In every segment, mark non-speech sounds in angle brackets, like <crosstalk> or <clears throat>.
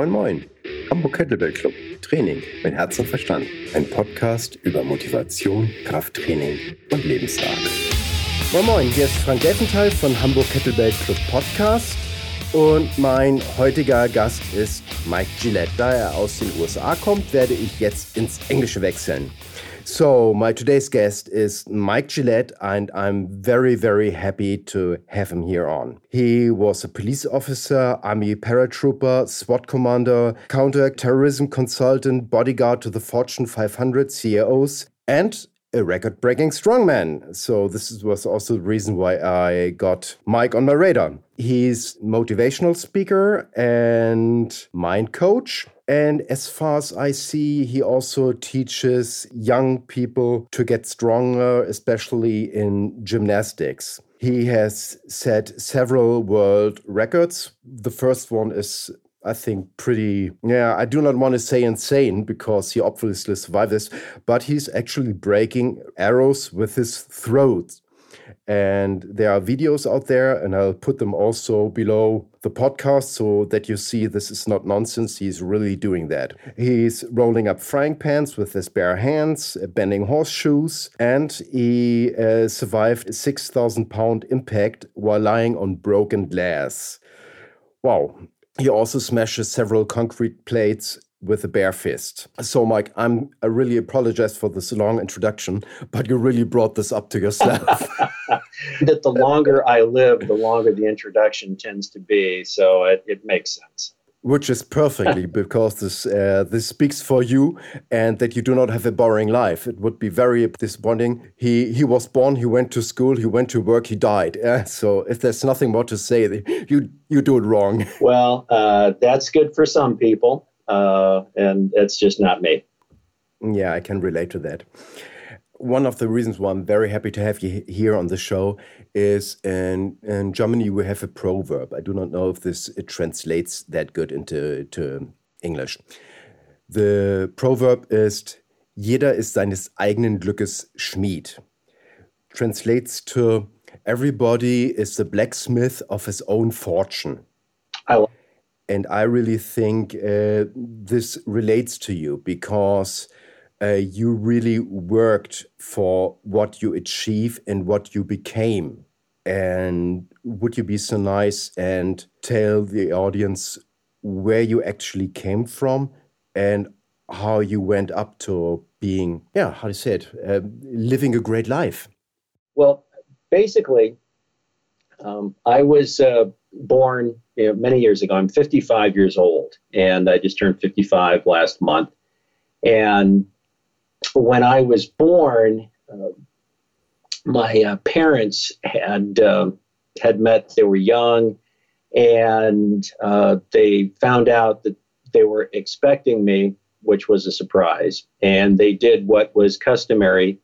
Moin Moin, Hamburg Kettlebell Club, Training mit Herz und Verstand. Ein Podcast über Motivation, Krafttraining und Lebensstil. Moin Moin, hier ist Frank Gelfenthal von Hamburg Kettlebell Club Podcast. Und mein heutiger Gast ist Mike Gillette. Da er aus den USA kommt, werde ich jetzt ins Englische wechseln. So, my today's guest is Mike Gillette, and I'm very, very happy to have him here on. He was a police officer, army paratrooper, SWAT commander, counter-terrorism consultant, bodyguard to the Fortune 500 CEOs, and a record breaking strongman. So, this was also the reason why I got Mike on my radar. He's motivational speaker and mind coach. And as far as I see, he also teaches young people to get stronger, especially in gymnastics. He has set several world records. The first one is I think, pretty. Yeah, I do not want to say insane because he obviously survived this, but he's actually breaking arrows with his throat. And there are videos out there, and I'll put them also below the podcast so that you see this is not nonsense. He's really doing that. He's rolling up frying pans with his bare hands, bending horseshoes, and he uh, survived a 6,000 pound impact while lying on broken glass. Wow. He also smashes several concrete plates with a bare fist. So, Mike, I'm I really apologize for this long introduction, but you really brought this up to yourself. <laughs> that the longer I live, the longer the introduction tends to be. So it, it makes sense. Which is perfectly <laughs> because this uh, this speaks for you and that you do not have a boring life. It would be very disappointing. He he was born, he went to school, he went to work, he died. Uh, <laughs> so if there's nothing more to say, you you do it wrong. <laughs> Well, uh, that's good for some people uh, and it's just not me. Yeah, I can relate to that. One of the reasons why I'm very happy to have you here on the show is in, in Germany we have a proverb. I do not know if this it translates that good into to English. The proverb is Jeder ist seines eigenen Glückes Schmied. Translates to everybody is the blacksmith of his own fortune. I and I really think uh, this relates to you because uh, you really worked for what you achieve and what you became. And would you be so nice and tell the audience where you actually came from and how you went up to being, yeah, how to say it, uh, living a great life? Well, basically, um, I was uh, born you know, many years ago. I'm 55 years old, and I just turned 55 last month. And when I was born, uh, my uh, parents had uh, had met. They were young, and uh, they found out that they were expecting me, which was a surprise. And they did what was customary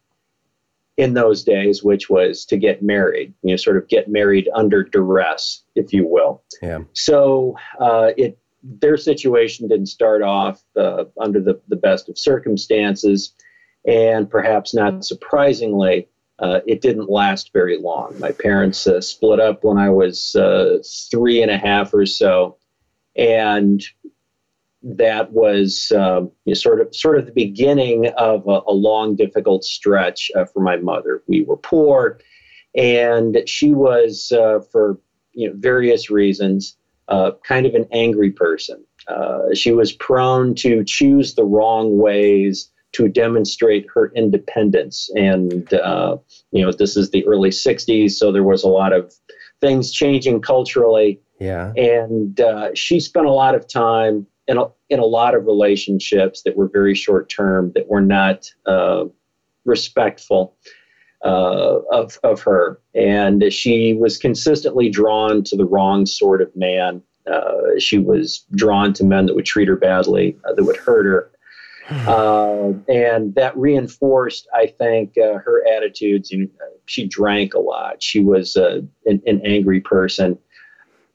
in those days, which was to get married, you know, sort of get married under duress, if you will. Yeah. So uh, it their situation didn't start off uh, under the, the best of circumstances, and perhaps not surprisingly, uh, it didn't last very long. My parents uh, split up when I was uh, three and a half or so, and that was um, you know, sort of sort of the beginning of a, a long, difficult stretch uh, for my mother. We were poor, and she was, uh, for you know various reasons, uh, kind of an angry person. Uh, she was prone to choose the wrong ways to demonstrate her independence, and uh, you know this is the early '60s, so there was a lot of things changing culturally. Yeah, and uh, she spent a lot of time in a, in a lot of relationships that were very short term, that were not uh, respectful uh, of, of her. And she was consistently drawn to the wrong sort of man. Uh, she was drawn to men that would treat her badly, uh, that would hurt her. <sighs> Uh, and that reinforced, I think, uh, her attitudes. You know, she drank a lot. She was an, an angry person.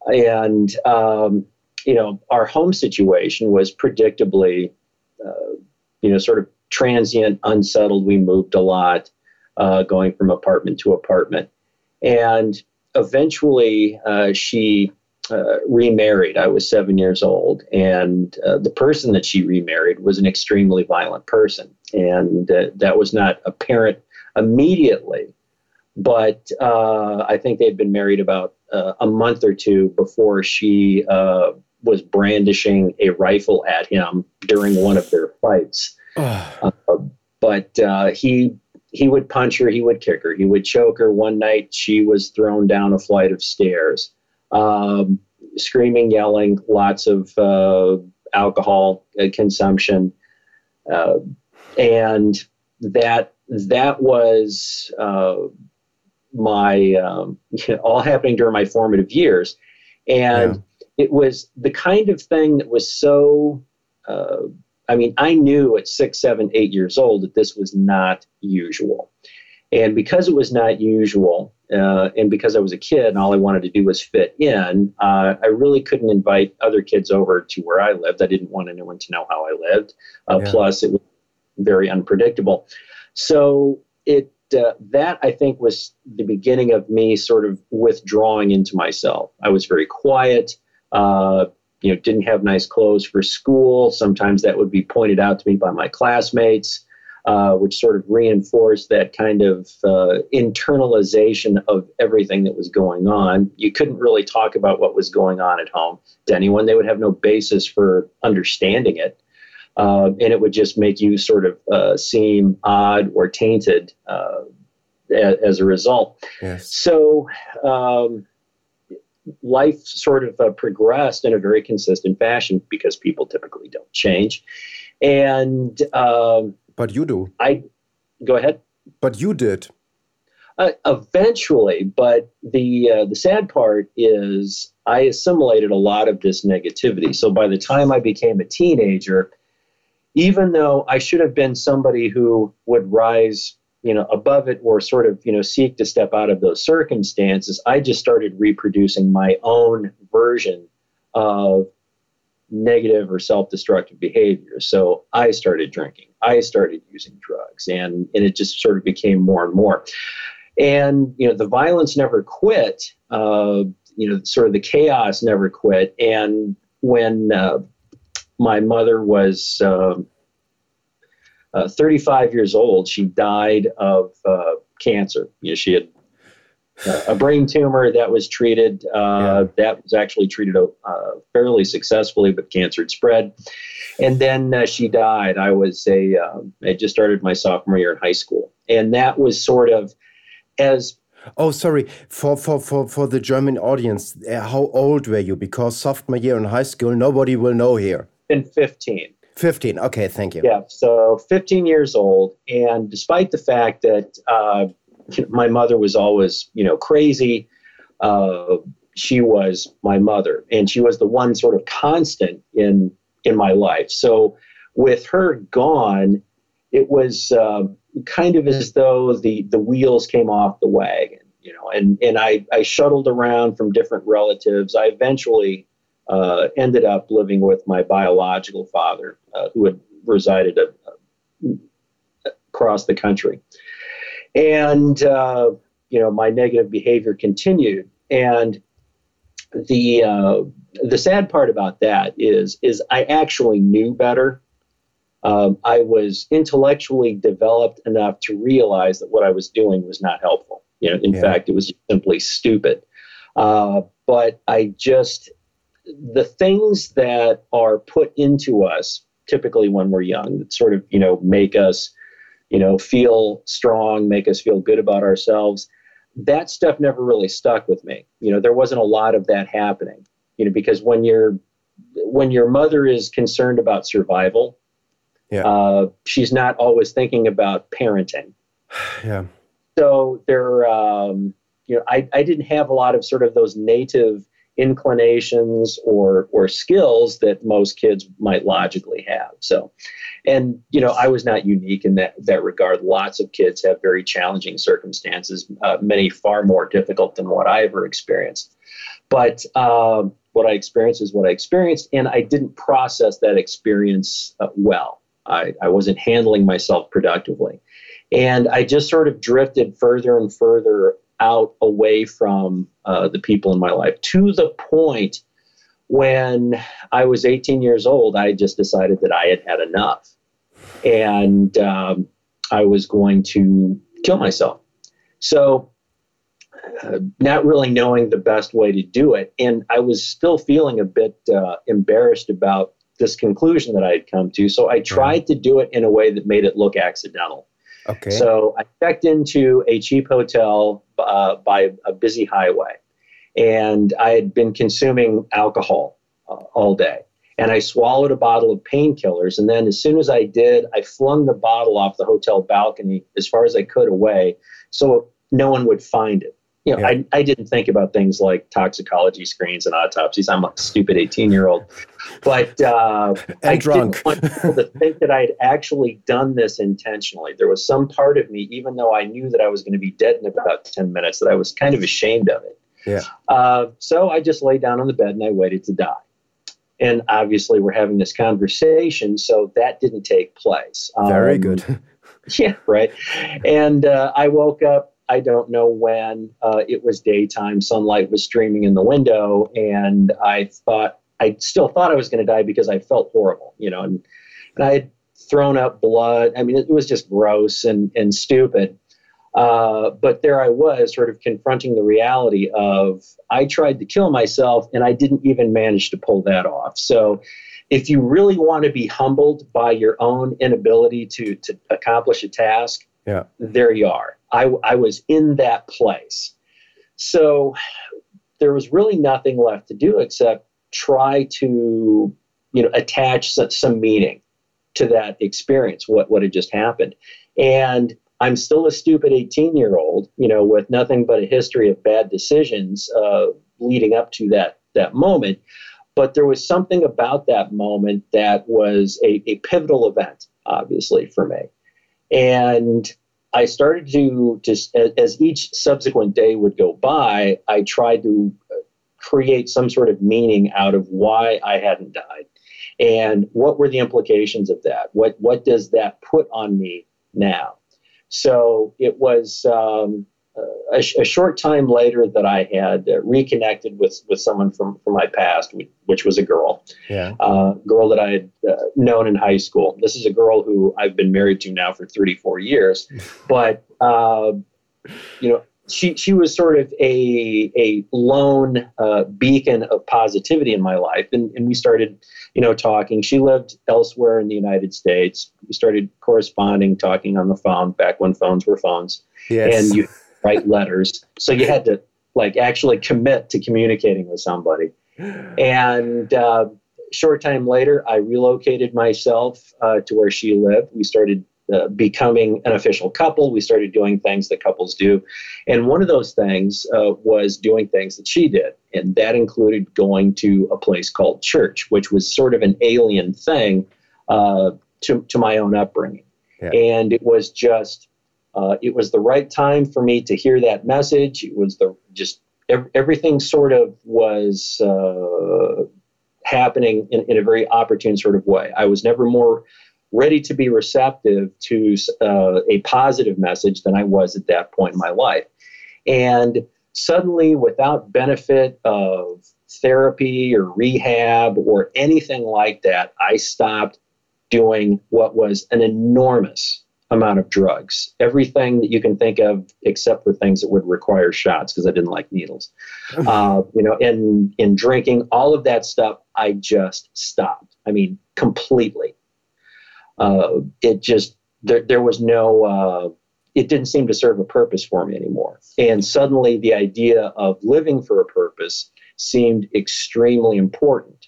And um, you know, our home situation was predictably, uh, you know, sort of transient, unsettled. We moved a lot, uh, going from apartment to apartment. And eventually, uh, she uh, remarried. I was seven years old, and uh, the person that she remarried was an extremely violent person, and uh, that was not apparent immediately. But uh, I think they'd been married about uh, a month or two before she uh, was brandishing a rifle at him during one of their fights. but he he would punch her, he would kick her, he would choke her. One night, she was thrown down a flight of stairs um, screaming, yelling, lots of uh, alcohol uh, consumption, uh, and that that was uh, my um, <laughs> all happening during my formative years, and yeah. it was the kind of thing that was so. Uh, I mean, I knew at six, seven, eight years old that this was not usual. And because it was not usual, uh, and because I was a kid and all I wanted to do was fit in, uh, I really couldn't invite other kids over to where I lived. I didn't want anyone to know how I lived. Uh, yeah. Plus, it was very unpredictable. So it uh, that I think was the beginning of me sort of withdrawing into myself. I was very quiet. Uh, you know, didn't have nice clothes for school. Sometimes that would be pointed out to me by my classmates uh, which sort of reinforced that kind of uh, internalization of everything that was going on. You couldn't really talk about what was going on at home to anyone, they would have no basis for understanding it. Uh, and it would just make you sort of uh, seem odd or tainted uh, as, as, a result. Yes. So, um, life sort of uh, progressed in a very consistent fashion because people typically don't change. And um, but you do. I go ahead. But you did. Uh, eventually, but the uh, the sad part is I assimilated a lot of this negativity. So by the time I became a teenager, even though I should have been somebody who would rise, you know, above it or sort of, you know, seek to step out of those circumstances, I just started reproducing my own version of negative or self-destructive behavior. So I started drinking. I started using drugs, and and it just sort of became more and more. And you know, the violence never quit. Uh, you know, sort of the chaos never quit. And when uh, my mother was um, uh, 35 years old, she died of uh, cancer. You know, she had a brain tumor that was treated. Uh, yeah. That was actually treated uh, fairly successfully, but cancer had spread. And then uh, she died. I was a, um, I just started my sophomore year in high school, and that was sort of as. Oh, sorry for for for for the German audience. Uh, how old were you? Because sophomore year in high school, nobody will know here. In fifteen. 15 okay thank you yeah so 15 years old and despite the fact that uh, my mother was always, you know, crazy. Uh, she was my mother, and she was the one sort of constant in in my life. So with her gone, it was uh, kind of as though the the wheels came off the wagon, you know. And and I I shuttled around from different relatives. I eventually uh, ended up living with my biological father, uh, who had resided a, a, across the country and uh, you know my negative behavior continued and the uh, the sad part about that is is I actually knew better. Um, I was intellectually developed enough to realize that what I was doing was not helpful. You know, in yeah. fact, it was simply stupid. Uh, but I just the things that are put into us typically when we're young that sort of you know make us you know, feel strong, make us feel good about ourselves. That stuff never really stuck with me. You know, there wasn't a lot of that happening. You know, because when you're when your mother is concerned about survival, yeah. uh, she's not always thinking about parenting. <sighs> Yeah. So there, um, you know, I, I didn't have a lot of sort of those native inclinations or or skills that most kids might logically have. So, and you know, I was not unique in that that regard. Lots of kids have very challenging circumstances, uh, many far more difficult than what I ever experienced. But um, what I experienced is what I experienced, and I didn't process that experience uh, well. I, I wasn't handling myself productively. And I just sort of drifted further and further out away from uh, the people in my life to the point when I was 18 years old, I just decided that I had had enough. And um, I was going to kill myself. So, uh, not really knowing the best way to do it. And I was still feeling a bit uh, embarrassed about this conclusion that I had come to. So, I tried to do it in a way that made it look accidental. Okay. So, I checked into a cheap hotel uh, by a busy highway and I had been consuming alcohol uh, all day. And I swallowed a bottle of painkillers. And then, as soon as I did, I flung the bottle off the hotel balcony as far as I could away so no one would find it. You know, yeah. I, I didn't think about things like toxicology screens and autopsies. I'm a stupid 18 year old. But uh, <laughs> I drunk. didn't want people to think that I had actually done this intentionally. There was some part of me, even though I knew that I was going to be dead in about 10 minutes, that I was kind of ashamed of it. Yeah. Uh, so I just lay down on the bed and I waited to die. And obviously, we're having this conversation, so that didn't take place. Very um, good. <laughs> yeah, right. And uh, I woke up. I don't know when. Uh, it was daytime. Sunlight was streaming in the window, and I thought I still thought I was going to die because I felt horrible, you know, and, and I had thrown up blood. I mean, it was just gross and and stupid. Uh, but there I was, sort of confronting the reality of I tried to kill myself and I didn't even manage to pull that off. So, if you really want to be humbled by your own inability to, to accomplish a task, yeah. there you are. I, I was in that place. So, there was really nothing left to do except try to you know attach some, meaning to that experience what what had just happened and I'm still a stupid 18 year old, you know, with nothing but a history of bad decisions uh, leading up to that that moment. But there was something about that moment that was a, a pivotal event, obviously, for me. And I started to just as, as each subsequent day would go by, I tried to uh, create some sort of meaning out of why I hadn't died and what were the implications of that. What what does that put on me now? So it was um, a, a, short time later that I had uh, reconnected with, with someone from, from my past, which was a girl, yeah, uh, girl that I had uh, known in high school. This is a girl who I've been married to now for 34 years, <laughs> but uh, you know she she was sort of a a lone uh, beacon of positivity in my life, and and we started, you know, talking. She lived elsewhere in the United States. We started corresponding, talking on the phone back when phones were phones, yes. and you write letters. So you had to like actually commit to communicating with somebody, and. Uh, short time later, I relocated myself uh, to where she lived. We started uh, becoming an official couple. We started doing things that couples do. And one of those things uh, was doing things that she did. And that included going to a place called church, which was sort of an alien thing uh, to, to my own upbringing. Yeah. And it was just, uh, it was the right time for me to hear that message. It was the just everything sort of was uh, happening in, in a very opportune sort of way. I was never more ready to be receptive to uh, a positive message than I was at that point in my life. And suddenly, without benefit of therapy or rehab or anything like that, I stopped doing what was an enormous amount of drugs. Everything that you can think of, except for things that would require shots, because I didn't like needles. Uh, you know, in in drinking, all of that stuff, I just stopped. I mean, completely uh, it just there, there was no uh, it didn't seem to serve a purpose for me anymore. And suddenly the idea of living for a purpose seemed extremely important.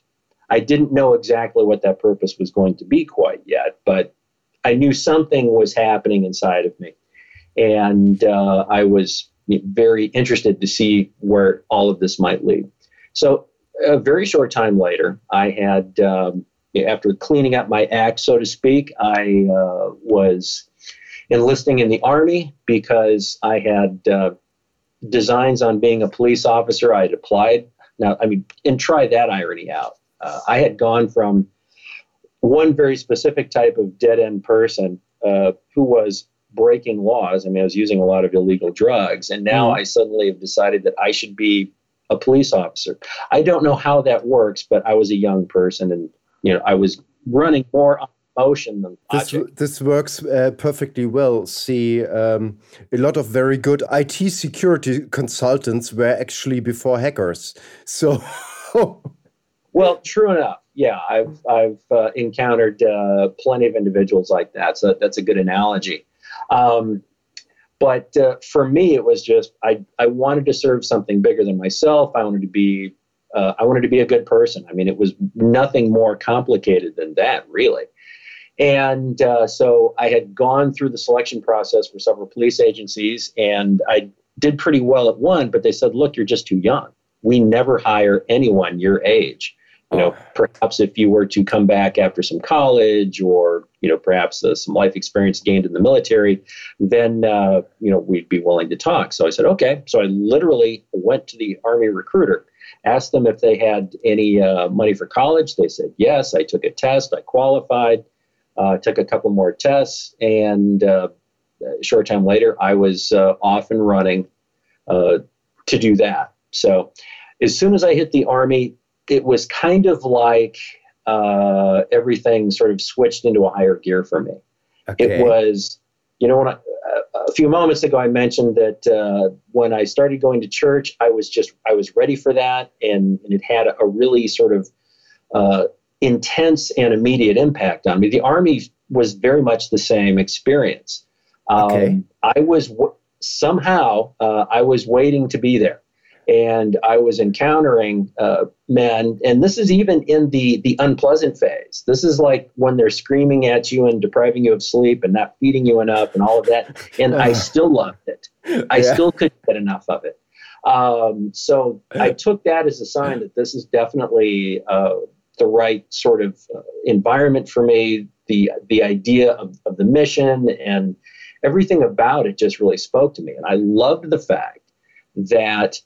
I didn't know exactly what that purpose was going to be quite yet but i knew something was happening inside of me. And uh, i was very interested to see where all of this might lead. So a very short time later i had um, after cleaning up my act, so to speak, I uh, was enlisting in the Army because I had uh, designs on being a police officer. I had applied. Now, I mean, and try that irony out. Uh, I had gone from one very specific type of dead end person uh, who was breaking laws. I mean, I was using a lot of illegal drugs, and now mm. I suddenly have decided that I should be a police officer. I don't know how that works, but I was a young person, and you know, I was running more on emotion than logic. This, this works uh, perfectly well. See, um, a lot of very good IT security consultants were actually before hackers. So, <laughs> well, true enough. Yeah, I've I've uh, encountered uh, plenty of individuals like that. So that's a good analogy. Um, but uh, for me, it was just I I wanted to serve something bigger than myself. I wanted to be uh, I wanted to be a good person. I mean, it was nothing more complicated than that, really. And uh, so I had gone through the selection process for several police agencies, and I did pretty well at one, but they said, look, you're just too young. We never hire anyone your age. You know, perhaps if you were to come back after some college or, you know, perhaps uh, some life experience gained in the military, then, uh, you know, we'd be willing to talk. So I said, okay. So I literally went to the Army recruiter, asked them if they had any uh, money for college. They said yes. I took a test, I qualified. Uh, took a couple more tests, and uh, a short time later, I was uh, off and running uh, to do that. So, as soon as I hit the Army, it was kind of like uh, everything sort of switched into a higher gear for me. Okay. It was, you know, when I, a few moments ago, I mentioned that uh, when I started going to church, I was just I was ready for that, and, and it had a, a really sort of uh, intense and immediate impact on me. The Army was very much the same experience. Um, okay. I was somehow uh, I was waiting to be there, and I was encountering uh, men. And this is even in the the unpleasant phase. This is like when they're screaming at you and depriving you of sleep and not feeding you enough and all of that. And I still loved it. I yeah. still couldn't get enough of it. Um, so I took that as a sign that this is definitely uh, the right sort of uh, environment for me. The the idea of, of the mission and everything about it just really spoke to me, and I loved the fact that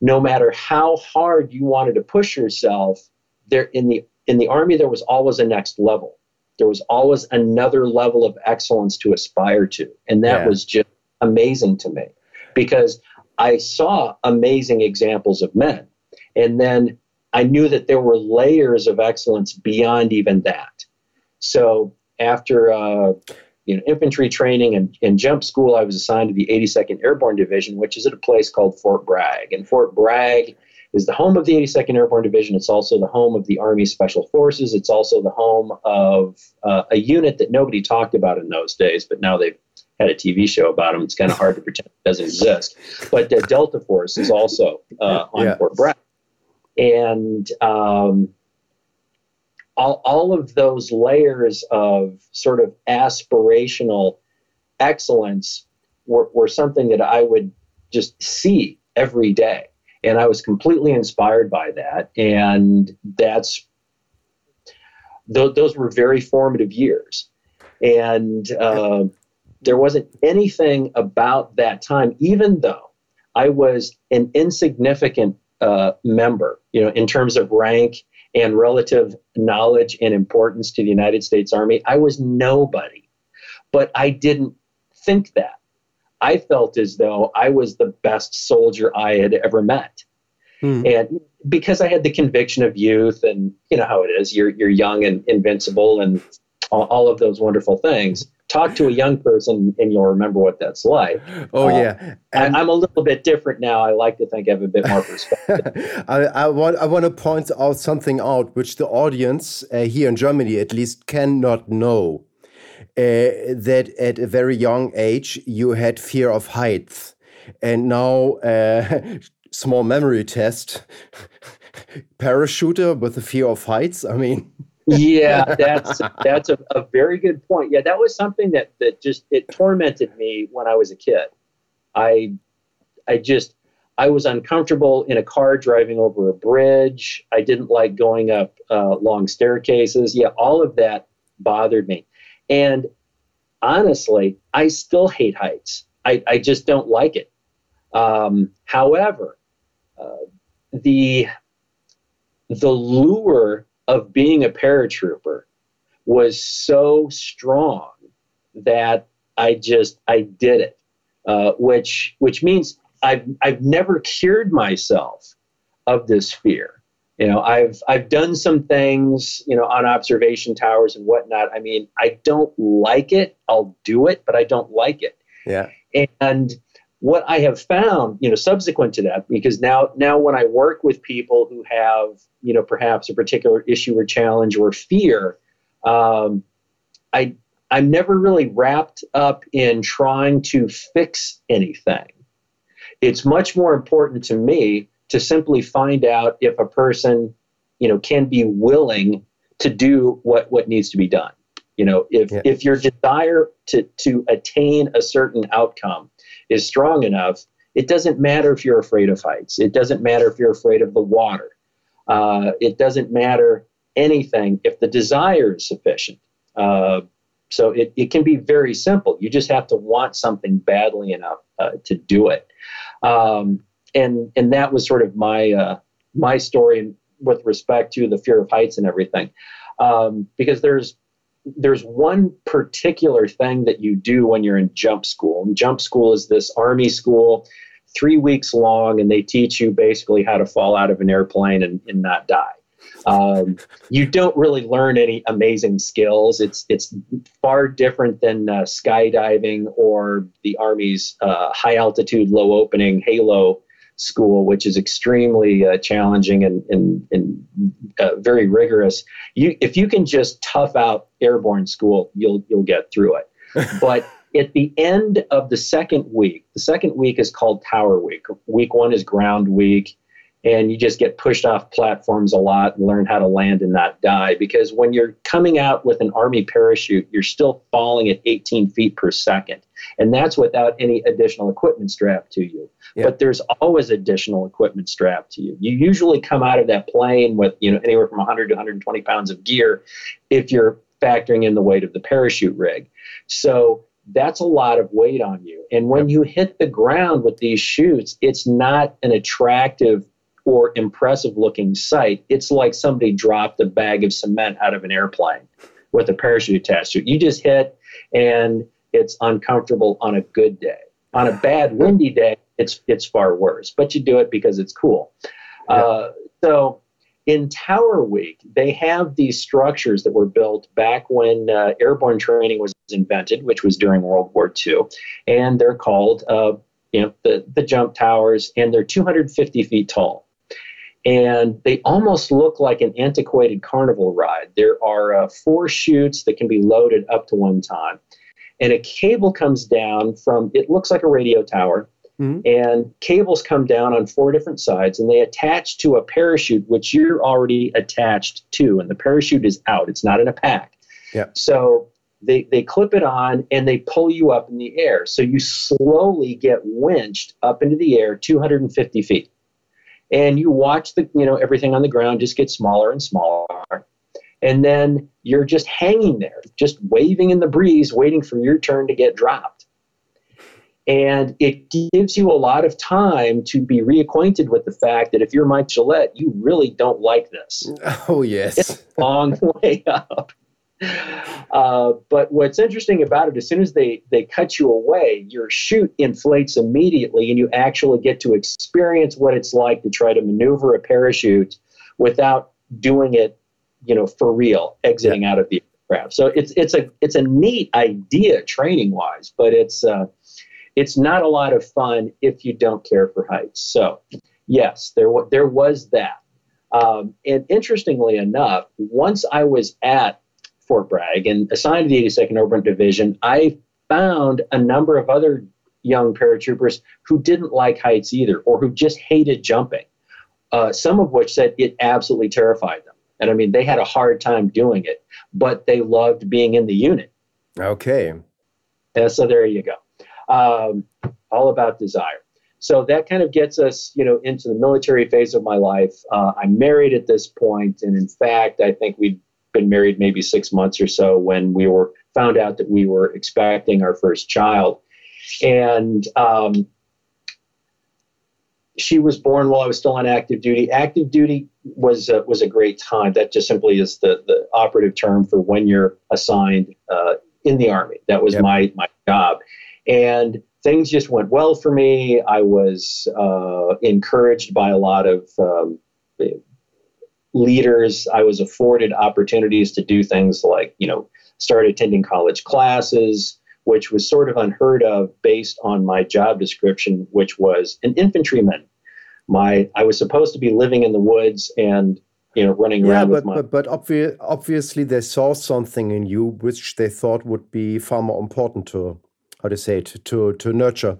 no matter how hard you wanted to push yourself, there in the in the army there was always a next level. There was always another level of excellence to aspire to, and that yeah. was just amazing to me because I saw amazing examples of men, and then I knew that there were layers of excellence beyond even that. So after uh, you know infantry training and, and jump school, I was assigned to the 82nd Airborne Division, which is at a place called Fort Bragg. And Fort Bragg is the home of the 82nd Airborne Division. It's also the home of the Army Special Forces. It's also the home of uh, a unit that nobody talked about in those days, but now they've had a TV show about them. It's kind of hard to pretend it doesn't exist. But uh, Delta Force is also uh, on yeah. Fort Bragg and um, all, all of those layers of sort of aspirational excellence were, were something that I would just see every day. And I was completely inspired by that. And that's, th- those were very formative years. And uh, there wasn't anything about that time, even though I was an insignificant uh, member, you know, in terms of rank and relative knowledge and importance to the United States Army. I was nobody, but I didn't think that. I felt as though I was the best soldier I had ever met. Hmm. And because I had the conviction of youth and you know how it is, you're, you're young and invincible and all, all of those wonderful things talk to a young person and you'll remember what that's like. Oh, uh, yeah. And I, am a little bit different now. I like to think I have a bit more perspective. <laughs> I, I, want, I want to point out something out which the audience uh, here in Germany at least cannot know. Uh, that at a very young age you had fear of heights. And now, uh, <laughs> small memory test <laughs> parachuter with the fear of heights. I mean, yeah, that's that's a, a, very good point. Yeah, that was something that that just it tormented me when I was a kid. I I just I was uncomfortable in a car driving over a bridge. I didn't like going up uh, long staircases. Yeah, all of that bothered me. And honestly, I still hate heights. I, I just don't like it. Um, however, uh, the the lure of being a paratrooper was so strong that I just I did it, uh, which which means I've I've never cured myself of this fear. You know, I've I've done some things, you know, on observation towers and whatnot. I mean, I don't like it. I'll do it, but I don't like it. Yeah. And what I have found, you know, subsequent to that, because now now when I work with people who have, you know, perhaps a particular issue or challenge or fear, um, I I'm never really wrapped up in trying to fix anything. It's much more important to me to simply find out if a person, you know, can be willing to do what what needs to be done. You know, if yeah. if your desire to to attain a certain outcome is strong enough, it doesn't matter if you're afraid of heights. It doesn't matter if you're afraid of the water. Uh, it doesn't matter anything if the desire is sufficient. Uh, so it, it can be very simple. You just have to want something badly enough uh, to do it. Um, and and that was sort of my uh, my story with respect to the fear of heights and everything. Um, because there's there's one particular thing that you do when you're in jump school. And jump school is this army school, three weeks long, and they teach you basically how to fall out of an airplane and, and not die. Um, you don't really learn any amazing skills. It's it's far different than uh, skydiving or the Army's uh, high altitude, low opening Halo school, which is extremely uh, challenging and, and, and uh, very rigorous. You, if you can just tough out airborne school, you'll you'll get through it. <laughs> but at the end of the second week, the second week is called Tower Week. Week one is Ground Week and you just get pushed off platforms a lot and learn how to land and not die. Because when you're coming out with an Army parachute, you're still falling at 18 feet per second. And that's without any additional equipment strapped to you. Yeah. But there's always additional equipment strapped to you. You usually come out of that plane with you know anywhere from 100 to 120 pounds of gear if you're factoring in the weight of the parachute rig. So that's a lot of weight on you. And when you hit the ground with these chutes, it's not an attractive or impressive looking sight. It's like somebody dropped a bag of cement out of an airplane with a parachute attached to it. You just hit and it's uncomfortable on a good day. On a bad windy day, it's it's far worse. But you do it because it's cool. Yeah. Uh, so in Tower Week, they have these structures that were built back when uh, airborne training was invented, which was during World War II, and they're called uh, you know the the jump towers, and they're 250 feet tall and they almost look like an antiquated carnival ride. There are uh, four chutes that can be loaded up to one time, and a cable comes down from it looks like a radio tower. Mm-hmm. And cables come down on four different sides and they attach to a parachute, which you're already attached to. And the parachute is out, it's not in a pack. Yeah. So they, they clip it on and they pull you up in the air. So you slowly get winched up into the air 250 feet and you watch the you know everything on the ground just get smaller and smaller and then you're just hanging there just waving in the breeze waiting for your turn to get dropped and it gives you a lot of time to be reacquainted with the fact that if you're Mike Gillette, you really don't like this. <laughs> Oh, yes. It's a long <laughs> way up. Uh, but what's interesting about it, as soon as they, they cut you away, your chute inflates immediately, and you actually get to experience what it's like to try to maneuver a parachute without doing it, you know, for real, exiting yeah. out of the aircraft. So it's it's a it's a neat idea training wise, but it's uh, it's not a lot of fun if you don't care for heights. So yes, there there was that. Um, and interestingly enough, once I was at Fort Bragg and assigned to the 82nd Airborne Division, I found a number of other young paratroopers who didn't like heights either or who just hated jumping, uh, some of which said it absolutely terrified them. And I mean, they had a hard time doing it, but they loved being in the unit. Okay. And so there you go. Um, all about desire. So that kind of gets us, you know, into the military phase of my life. Uh, I'm married at this point, and in fact, I think we been married maybe six months or so when we were found out that we were expecting our first child. And um, she was born while I was still on active duty. Active duty was uh, was a great time. That just simply is the, the operative term for when you're assigned uh, in the Army. That was yep. my, my job. And things just went well for me. I was uh, encouraged by a lot of um, leaders. I was afforded opportunities to do things like, you know, start attending college classes, which was sort of unheard of based on my job description, which was an infantryman. My I was supposed to be living in the woods and you know running yeah, around but, my... but but obvi- obviously they saw something in you which they thought would be far more important to how to say it to to nurture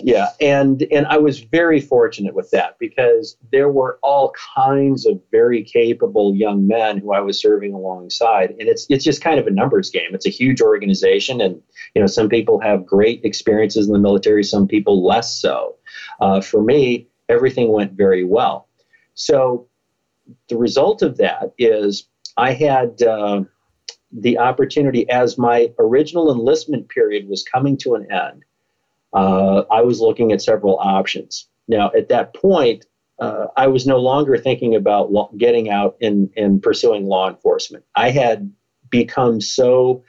yeah and and i was very fortunate with that because there were all kinds of very capable young men who i was serving alongside and it's it's just kind of a numbers game. It's a huge organization and you know some people have great experiences in the military some people less so. Uh, for me everything went very well. So the result of that is i had uh, the opportunity as my original enlistment period was coming to an end uh, I was looking at several options. Now, at that point, uh, I was no longer thinking about lo- getting out and, and pursuing law enforcement. I had become so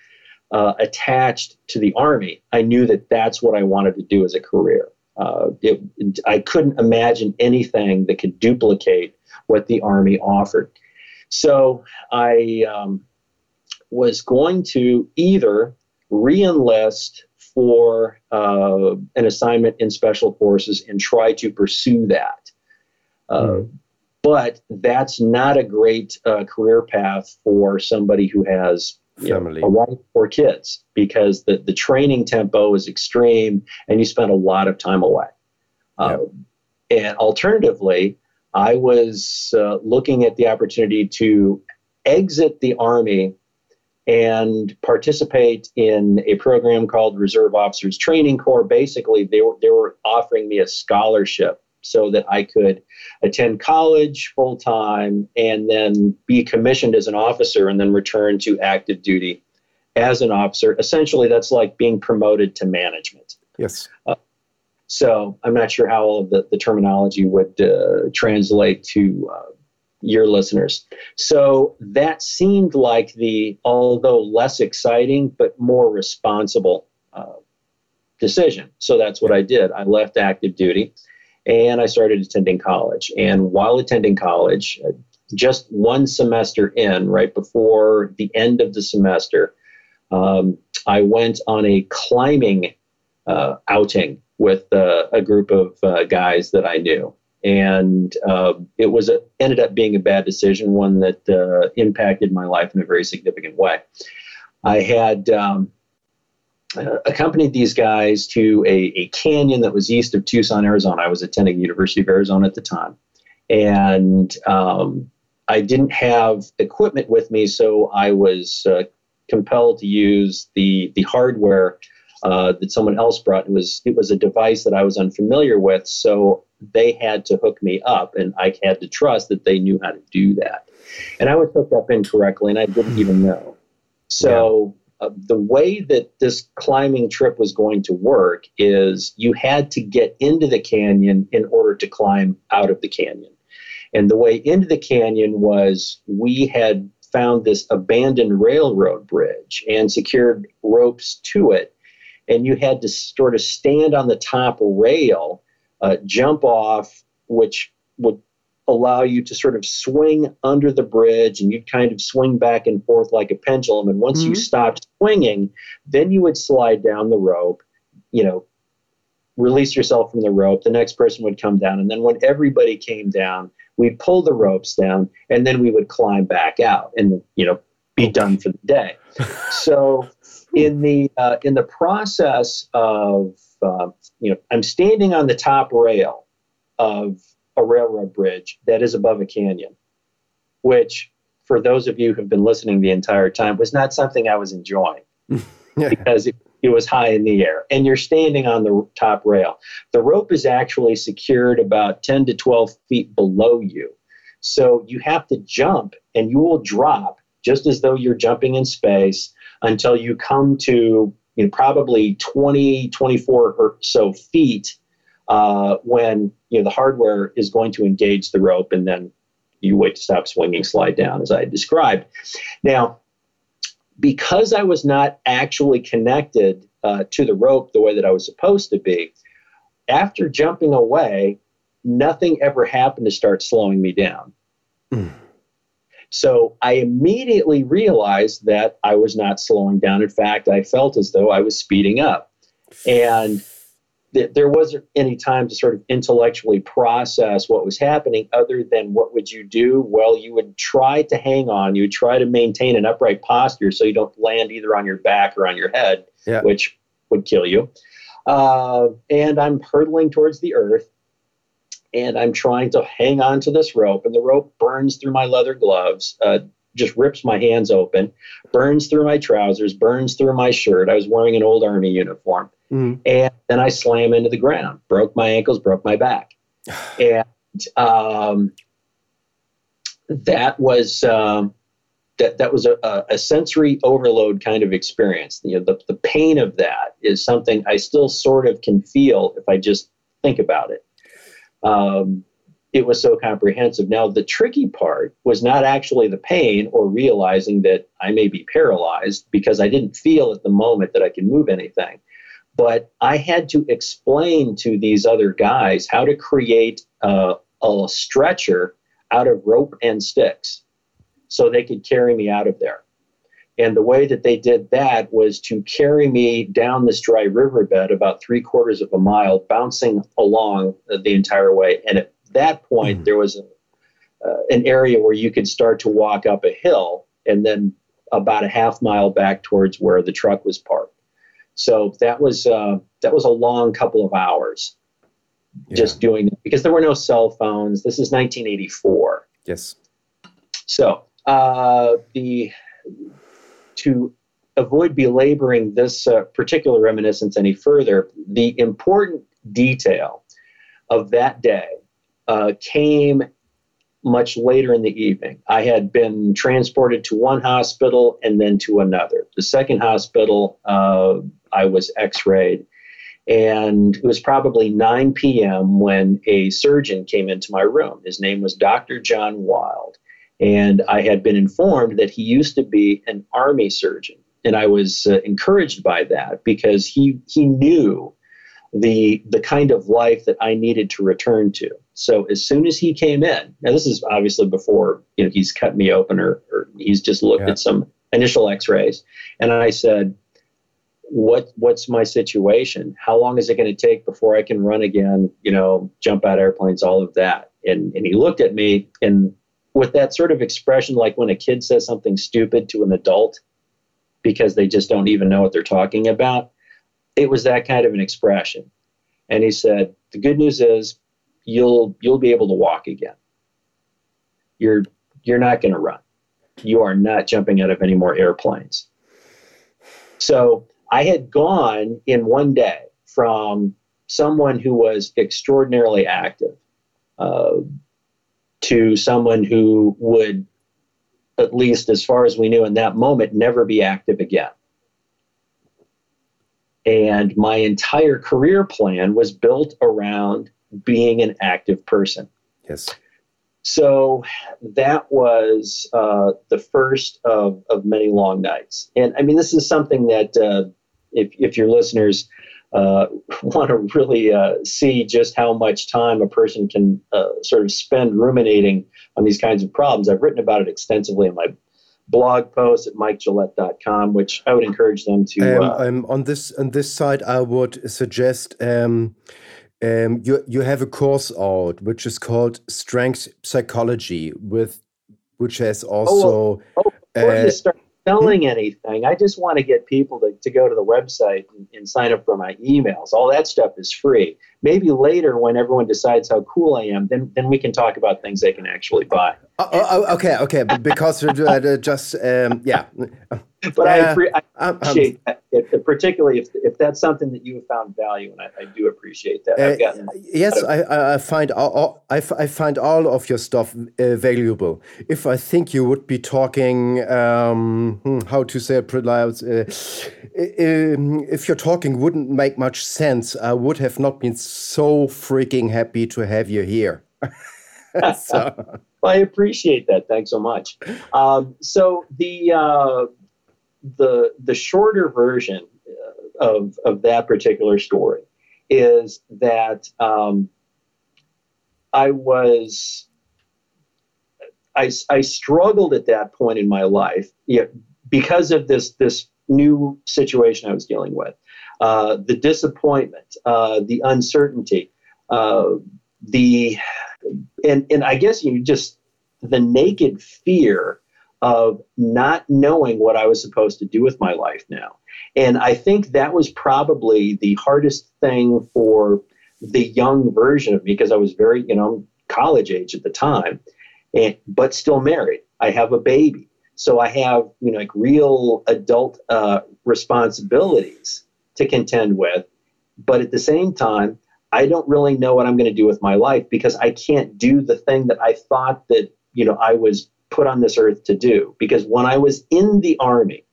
uh, attached to the Army, I knew that that's what I wanted to do as a career. Uh, it, I couldn't imagine anything that could duplicate what the Army offered. So I um, was going to either reenlist for uh, an assignment in special forces and try to pursue that. Uh, mm. But that's not a great uh, career path for somebody who has Family. Know, a wife or kids because the, the training tempo is extreme and you spend a lot of time away. Um, and alternatively, I was uh, looking at the opportunity to exit the Army and participate in a program called Reserve Officers Training Corps. Basically, they were, they were offering me a scholarship so that I could attend college full time and then be commissioned as an officer and then return to active duty as an officer. Essentially, that's like being promoted to management. Yes. Uh, so I'm not sure how all of the, the terminology would uh, translate to uh, your listeners. So that seemed like the, although less exciting, but more responsible uh, decision. So that's what I did. I left active duty and I started attending college. And while attending college, uh, just one semester in, right before the end of the semester, um, I went on a climbing uh, outing with uh, a group of uh, guys that I knew and uh, it was a, ended up being a bad decision, one that uh, impacted my life in a very significant way. I had um, uh, accompanied these guys to a, a, canyon that was east of Tucson, Arizona. I was attending the University of Arizona at the time, and um, I didn't have equipment with me, so I was uh, compelled to use the the hardware. Uh, that someone else brought. It was it was a device that I was unfamiliar with, so they had to hook me up, and I had to trust that they knew how to do that. And I was hooked up incorrectly, and I didn't even know. So yeah. uh, the way that this climbing trip was going to work is you had to get into the canyon in order to climb out of the canyon. And the way into the canyon was we had found this abandoned railroad bridge and secured ropes to it. And you had to sort of stand on the top rail uh, jump off, which would allow you to sort of swing under the bridge and you'd kind of swing back and forth like a pendulum. And once mm-hmm. you stopped swinging, then you would slide down the rope, you know, release yourself from the rope. The next person would come down. And then when everybody came down, we'd pull the ropes down and then we would climb back out and, you know, be done for the day. <laughs> so in the, uh, in the process of, uh, you know, I'm standing on the top rail of a railroad bridge that is above a canyon, which, for those of you who've been listening the entire time, was not something I was enjoying <laughs> because it, it was high in the air. And you're standing on the top rail. The rope is actually secured about 10 to 12 feet below you. So you have to jump and you will drop just as though you're jumping in space until you come to you know, probably 20, 24 or so feet uh, when you know the hardware is going to engage the rope, and then you wait to stop swinging, slide down, as I described. Now, because I was not actually connected uh, to the rope the way that I was supposed to be, after jumping away, nothing ever happened to start slowing me down. Mm. So I immediately realized that I was not slowing down. In fact, I felt as though I was speeding up. And th- there wasn't any time to sort of intellectually process what was happening other than what would you do? Well, you would try to hang on, you would try to maintain an upright posture so you don't land either on your back or on your head, yeah. which would kill you. Uh, and I'm hurtling towards the earth and I'm trying to hang on to this rope, and the rope burns through my leather gloves, uh, just rips my hands open, burns through my trousers, burns through my shirt. I was wearing an old army uniform. Mm-hmm. And then I slam into the ground, broke my ankles, broke my back. <sighs> and um, that was. Um, that, that was a, a sensory overload kind of experience. You know, the, the pain of that is something I still sort of can feel if I just think about it um, it was so comprehensive. Now, the tricky part was not actually the pain or realizing that I may be paralyzed because I didn't feel at the moment that I could move anything. But I had to explain to these other guys how to create a stretcher out of rope and sticks so they could carry me out of there. And the way that they did that was to carry me down this dry riverbed about three quarters of a mile, bouncing along the entire way. And at that point, mm there was a, uh, an area where you could start to walk up a hill and then about a half mile back towards where the truck was parked. So that was uh, that was a long couple of hours yeah. just doing it because there were no cell phones. This is 1984. Yes. So uh, the to avoid belaboring this uh, particular reminiscence any further, the important detail of that day uh, came much later in the evening. I had been transported to one hospital and then to another. The second hospital, uh, I was x rayed. And it was probably 9 p.m. when a surgeon came into my room. His name was Dr. John Wild. And I had been informed that he used to be an army surgeon. And I was uh, encouraged by that because he, he knew the, the kind of life that I needed to return to. So as soon as he came in, now this is obviously before you know he's cut me open or, or he's just looked yeah. at some initial x-rays. And I said, what what's my situation? How long is it going to take before I can run again? You know, jump out airplanes, all of that. And and he looked at me and with that sort of expression, like when a kid says something stupid to an adult because they just don't even know what they're talking about, it was that kind of an expression. And he said, "The good news is you'll you'll be able to walk again. You're you're not going to run. You are not jumping out of any more airplanes." So I had gone in one day from someone who was extraordinarily active, uh, to someone who would, at least as far as we knew in that moment, never be active again. And my entire career plan was built around being an active person. Yes. So that was uh, the first of, of many long nights. And I mean, this is something that uh, if, if your listeners uh, <laughs> want to really uh, see just how much time a person can uh, sort of spend ruminating on these kinds of problems. I've written about it extensively in my blog post at mikegillette.com, which I would encourage them to. Um, uh, um, on this on this side, I would suggest um, um, you you have a course out which is called Strength Psychology, with which has also. Oh, oh, start selling anything. I just want to get people to, to go to the website and, and, sign up for my emails. All that stuff is free. Maybe later, when everyone decides how cool I am, then then we can talk about things they can actually buy. Oh, oh, oh okay, okay, but because uh, just um, yeah. but I, I, appreciate that, if, particularly if, if that's something that you have found value, and I, I do appreciate that. Uh, gotten, yes, I, I find all, I, I find all of your stuff uh, valuable. If I think you would be talking, um, hmm, how to say it, uh, um, if your talking wouldn't make much sense, I would have not been so freaking happy to have you here. <laughs> so. I appreciate that. Thanks so much. Um, so the uh, the the shorter version uh, of of that particular story is that um, I was I, I struggled at that point in my life yeah, because of this this new situation I was dealing with, uh, the disappointment, uh, the uncertainty, uh, the and and I guess you just the naked fear of not knowing what I was supposed to do with my life now. And I think that was probably the hardest thing for the young version of me because I was very, you know, college age at the time, and, but still married. I have a baby. So I have, you know, like real adult uh, responsibilities to contend with. But at the same time, I don't really know what I'm going to do with my life because I can't do the thing that I thought that, you know, I was put on this earth to do. Because when I was in the army,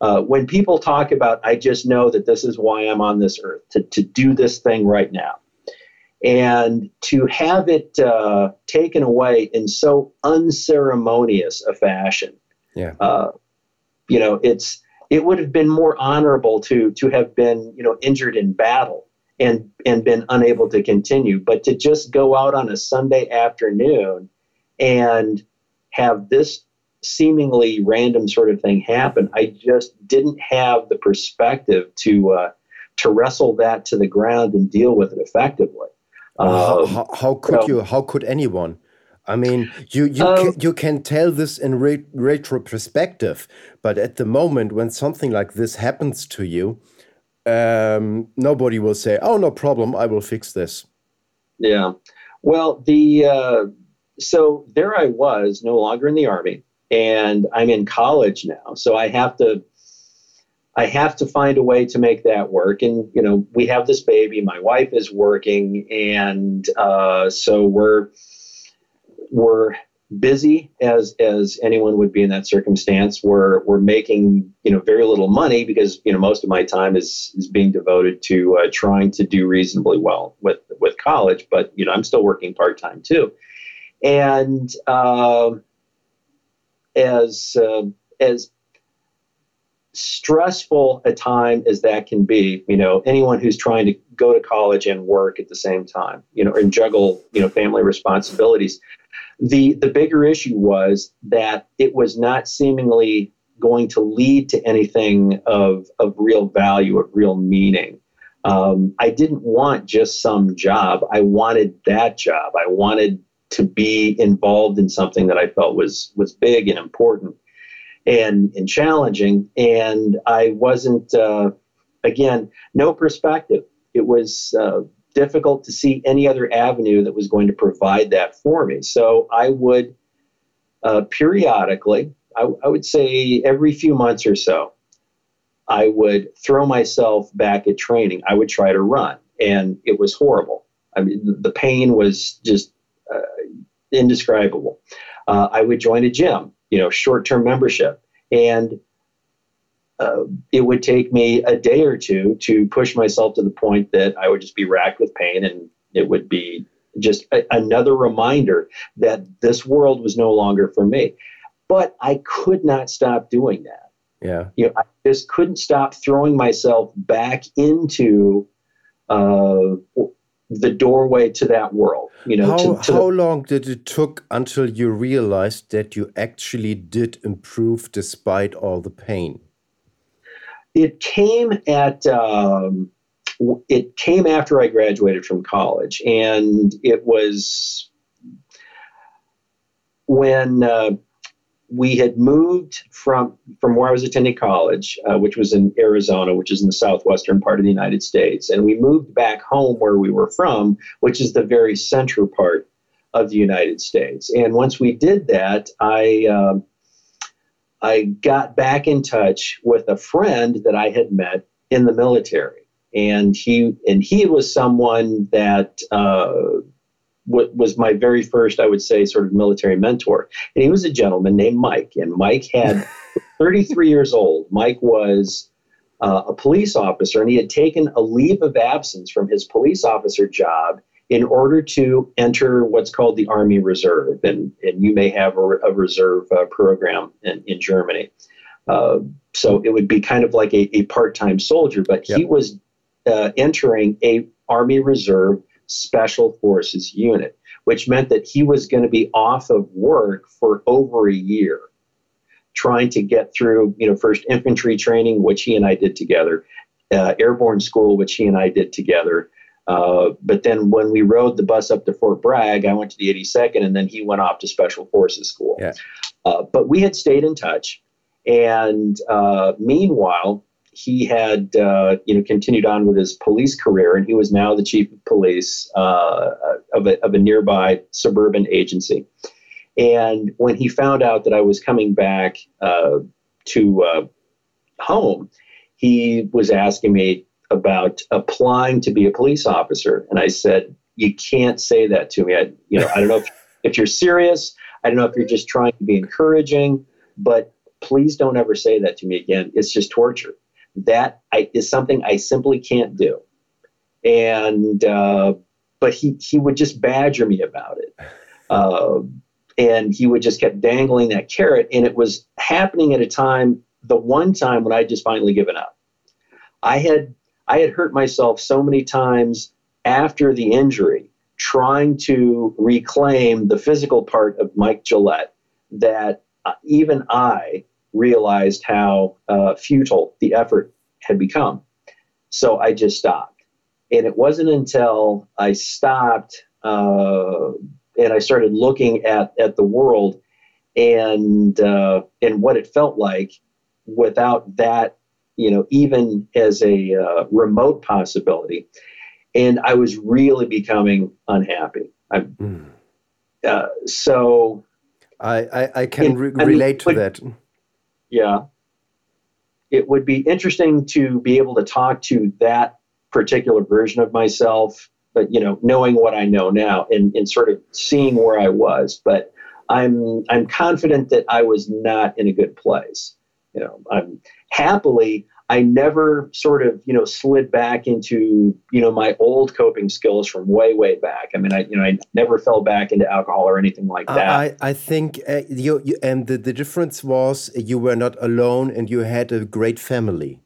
uh, when people talk about, I just know that this is why I'm on this earth, to, to do this thing right now. And to have it uh, taken away in so unceremonious a fashion, yeah. Uh, you know, it's it would have been more honorable to to have been you know injured in battle and and been unable to continue, but to just go out on a Sunday afternoon and have this seemingly random sort of thing happen, I just didn't have the perspective to uh, to wrestle that to the ground and deal with it effectively. how, um, how, how, could so, you? How could anyone? I mean, you you um, can, you can tell this in re retro perspective, but at the moment when something like this happens to you, um, nobody will say, "Oh, no problem, I will fix this." Yeah, well, the uh, so there I was, no longer in the army, and I'm in college now, so I have to I have to find a way to make that work. And you know, we have this baby. My wife is working, and uh, so we're we're busy as as anyone would be in that circumstance. We're we're making you know very little money because you know most of my time is is being devoted to uh, trying to do reasonably well with with college. But you know I'm still working part time too, and uh, as uh, as stressful a time as that can be, you know, anyone who's trying to go to college and work at the same time, you know, and juggle, you know, family responsibilities, the, the bigger issue was that it was not seemingly going to lead to anything of, of real value, of real meaning. Um, I didn't want just some job. I wanted that job. I wanted to be involved in something that I felt was was big and important and and challenging. And I wasn't uh, again no perspective. It was uh, difficult to see any other avenue that was going to provide that for me. So I would uh, periodically, I, I, would say every few months or so, I would throw myself back at training. I would try to run, and it was horrible. I mean, the pain was just uh, indescribable. Uh, I would join a gym, you know, short-term membership, and uh, it would take me a day or two to push myself to the point that I would just be racked with pain and it would be just a, another reminder that this world was no longer for me. But I could not stop doing that. Yeah. You know, I just couldn't stop throwing myself back into uh, the doorway to that world. You know, how, to, to how long did it took until you realized that you actually did improve despite all the pain? It came at um, it came after I graduated from college, and it was when uh, we had moved from from where I was attending college, uh, which was in Arizona, which is in the southwestern part of the United States, and we moved back home where we were from, which is the very central part of the United States. And once we did that, I um, I got back in touch with a friend that I had met in the military, and he and he was someone that uh, w- was my very first, I would say, sort of military mentor. And he was a gentleman named Mike, and Mike had <laughs> 33 years old. Mike was uh, a police officer, and he had taken a leave of absence from his police officer job in order to enter what's called the Army Reserve. And, and you may have a, a reserve uh, program in, in Germany. Uh, so it would be kind of like a, a part-time soldier, but yep. he was uh, entering a Army Reserve Special Forces unit, which meant that he was going to be off of work for over a year, trying to get through, you know, first infantry training, which he and I did together, uh, airborne school, which he and I did together. Uh, but then when we rode the bus up to Fort Bragg, I went to the 82nd, and then he went off to Special Forces School. Yeah. Uh, but we had stayed in touch, and uh, meanwhile, he had uh, you know continued on with his police career, and he was now the chief of police uh, of, a, of a nearby suburban agency. And when he found out that I was coming back uh, to uh, home, he was asking me about applying to be a police officer, and I said, "You can't say that to me. I, you know, I don't know if, <laughs> if you're serious. I don't know if you're just trying to be encouraging, but." Please don't ever say that to me again. It's just torture that I, is something I simply can't do. And uh, but he he would just badger me about it, <laughs> uh, and he would just kept dangling that carrot, and it was happening at a time, the one time when I just finally given up. I had I had hurt myself so many times after the injury, trying to reclaim the physical part of Mike Gillette that uh, even I realized how uh, futile the effort had become. So I just stopped. And it wasn't until I stopped uh, and I started looking at, at the world and uh, and what it felt like without that, you know, even as a uh, remote possibility. And I was really becoming unhappy. I, mm. so I, I, I can re- relate mean, to that yeah, it would be interesting to be able to talk to that particular version of myself, but you know, knowing what I know now and, and sort of seeing where I was. But I'm I'm confident that I was not in a good place. You know, I'm happily I never sort of, you know, slid back into, you know, my old coping skills from way, way back. I mean, I, you know, I never fell back into alcohol or anything like that. I, I think uh, you, you, and the, the difference was you were not alone and you had a great family.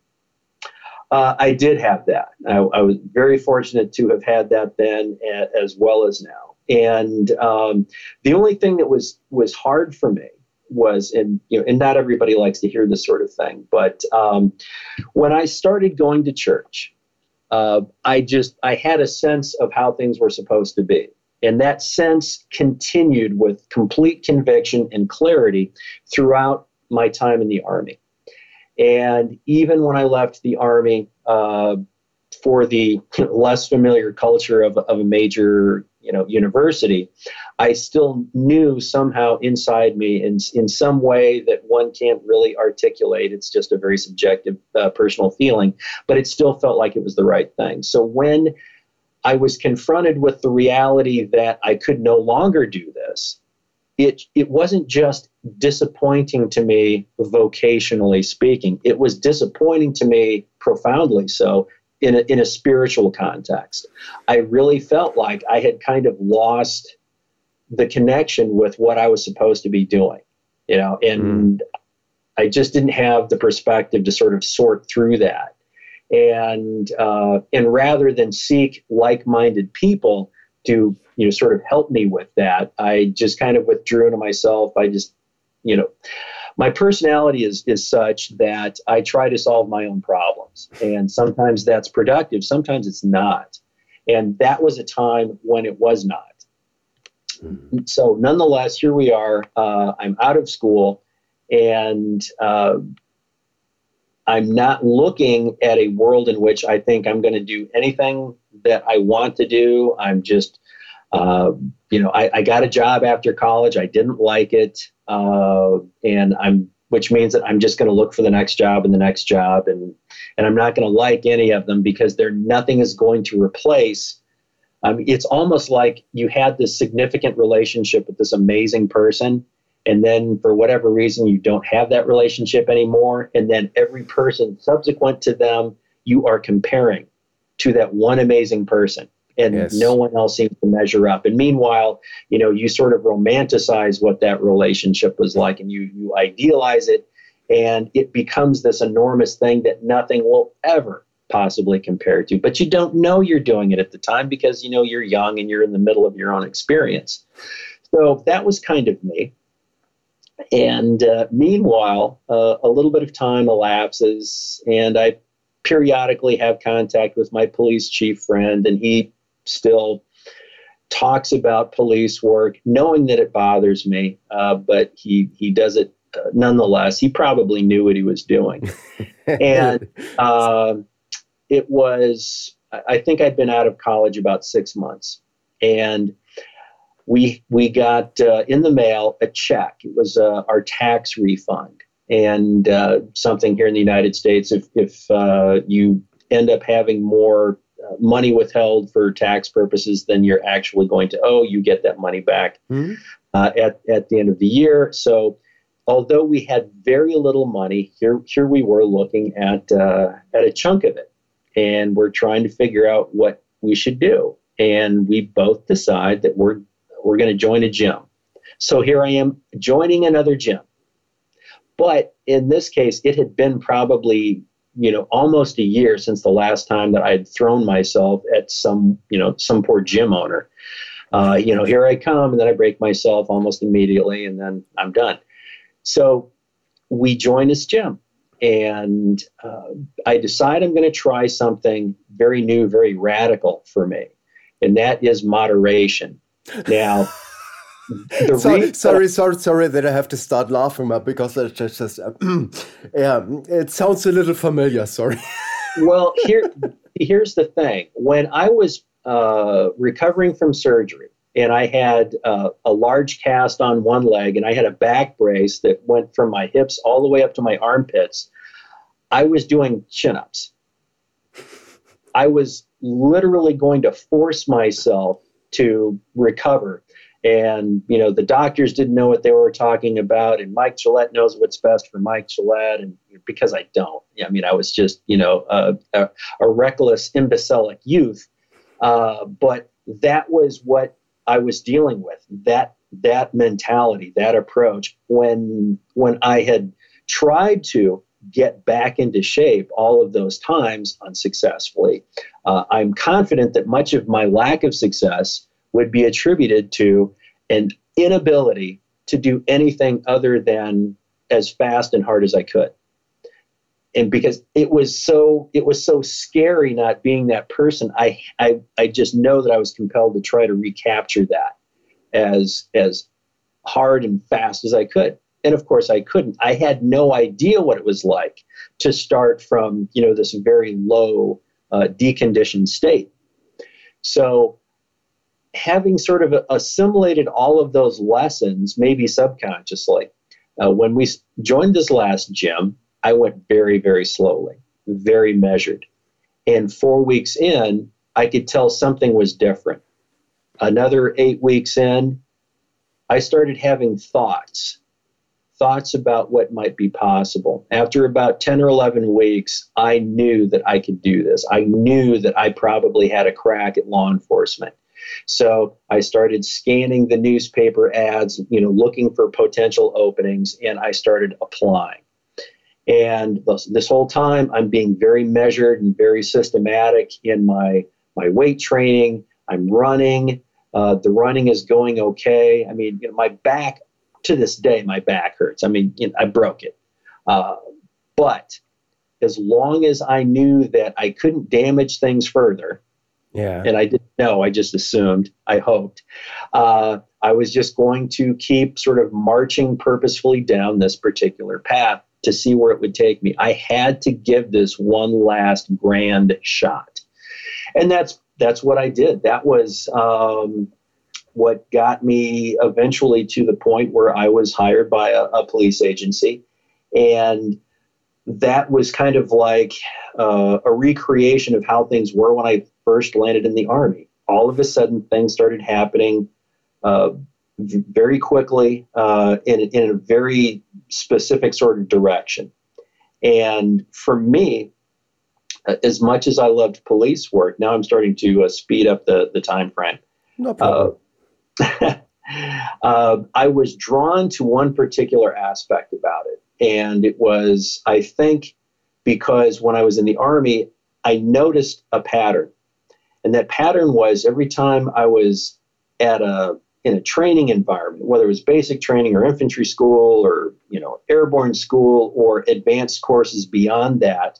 Uh, I did have that. I, I, was very fortunate to have had that then as well as now. And um, the only thing that was was hard for me was and you know and not everybody likes to hear this sort of thing but um, when i started going to church uh, i just i had a sense of how things were supposed to be. And that sense continued with complete conviction and clarity throughout my time in the army. And even when i left the army uh, for the <laughs> less familiar culture of, of a major you know university i still knew somehow inside me in, in some way that one can't really articulate. It's just a very subjective uh, personal feeling but it still felt like it was the right thing. So when i was confronted with the reality that i could no longer do this it it wasn't just disappointing to me vocationally speaking. It was disappointing to me profoundly so in a, in a spiritual context. I really felt like I had kind of lost the connection with what I was supposed to be doing, you know, and mm. I just didn't have the perspective to sort of sort through that. And uh, and rather than seek like-minded people to you know sort of help me with that, I just kind of withdrew into myself. I just you know my personality is is such that I try to solve my own problems, and sometimes that's productive, sometimes it's not, and that was a time when it was not. Mm-hmm. So, nonetheless, here we are. Uh, I'm out of school, and uh, I'm not looking at a world in which I think I'm going to do anything that I want to do. I'm just uh, you know, I, I, got a job after college. I didn't like it, uh, and I'm, which means that I'm just going to look for the next job and the next job, and and I'm not going to like any of them because they're nothing is going to replace. Um, it's almost like you had this significant relationship with this amazing person, and then for whatever reason you don't have that relationship anymore, and then every person subsequent to them you are comparing to that one amazing person and yes. no one else seems to measure up. And meanwhile, you know, you sort of romanticize what that relationship was like, and you you idealize it, and it becomes this enormous thing that nothing will ever possibly compare to. But you don't know you're doing it at the time because you know you're young and you're in the middle of your own experience. So that was kind of me. And uh, meanwhile, uh, a little bit of time elapses, and I periodically have contact with my police chief friend, and he still talks about police work, knowing that it bothers me, uh, but he he does it uh, nonetheless. He probably knew what he was doing, <laughs> and uh, it was. I think I'd been out of college about six months, and we we got uh, in the mail a check. It was uh, our tax refund, and uh, something here in the United States. If if uh, you end up having more money withheld for tax purposes than you're actually going to owe, you get that money back mm-hmm. at at the end of the year. So. Although we had very little money, here here we were looking at at a chunk of it, and we're trying to figure out what we should do. And we both decide that we're we're going to join a gym. So here I am joining another gym. But in this case, it had been probably, you know, almost a year since the last time that I had thrown myself at some, you know, some poor gym owner. Uh, you know, here I come, and then I break myself almost immediately, and then I'm done. So we join this gym, and uh, I decide I'm going to try something very new, very radical for me, and that is moderation. Now, <laughs> <laughs> sorry, sorry, sorry, sorry that I have to start laughing, but because it's just, just uh, <clears throat> yeah, it sounds a little familiar. Sorry. <laughs> well, here, here's the thing. When I was uh, recovering from surgery, and I had uh, a large cast on one leg, and I had a back brace that went from my hips all the way up to my armpits. I was doing chin ups. I was literally going to force myself to recover. And, you know, the doctors didn't know what they were talking about. And Mike Gillette knows what's best for Mike Gillette. And because I don't, I mean, I was just, you know, a, a, a reckless, imbecilic youth. Uh, but that was what I was dealing with that that mentality, that approach. When when I had tried to get back into shape all of those times unsuccessfully. Uh, I'm confident that much of my lack of success would be attributed to an inability to do anything other than as fast and hard as I could. And because it was so it was so scary not being that person, I I, I just know that I was compelled to try to recapture that as as hard and fast as I could. And of course i couldn't. I had no idea what it was like to start from you know this very low uh, deconditioned state. So having sort of assimilated all of those lessons maybe subconsciously uh, when we joined this last gym i went very very slowly very measured and four weeks in i could tell something was different another eight weeks in i started having thoughts thoughts about what might be possible. After about 10 or 11 weeks, I knew that I could do this. I knew that I probably had a crack at law enforcement. So I started scanning the newspaper ads, you know, looking for potential openings, and I started applying. And this, whole time, I'm being very measured and very systematic in my my weight training. I'm running. Uh, the running is going okay. I mean, you know, my back to this day, my back hurts. I mean, you know, I broke it. Uh, but as long as I knew that I couldn't damage things further, yeah, and I didn't know, I just assumed, I hoped, uh, I was just going to keep sort of marching purposefully down this particular path to see where it would take me. I had to give this one last grand shot, and that's that's what I did. That was um, what got me eventually to the point where I was hired by a, a police agency. And that was kind of like uh, a recreation of how things were when I first landed in the Army. All of a sudden, things started happening uh, very quickly uh, in, in a very specific sort of direction. And for me, as much as I loved police work, now I'm starting to uh, speed up the, the time frame. No problem. Uh, <laughs> uh, I was drawn to one particular aspect about it, And it was, I think, because when I was in the Army, I noticed a pattern. And that pattern was every time I was at a in a training environment, whether it was basic training or infantry school or you know airborne school or advanced courses beyond that,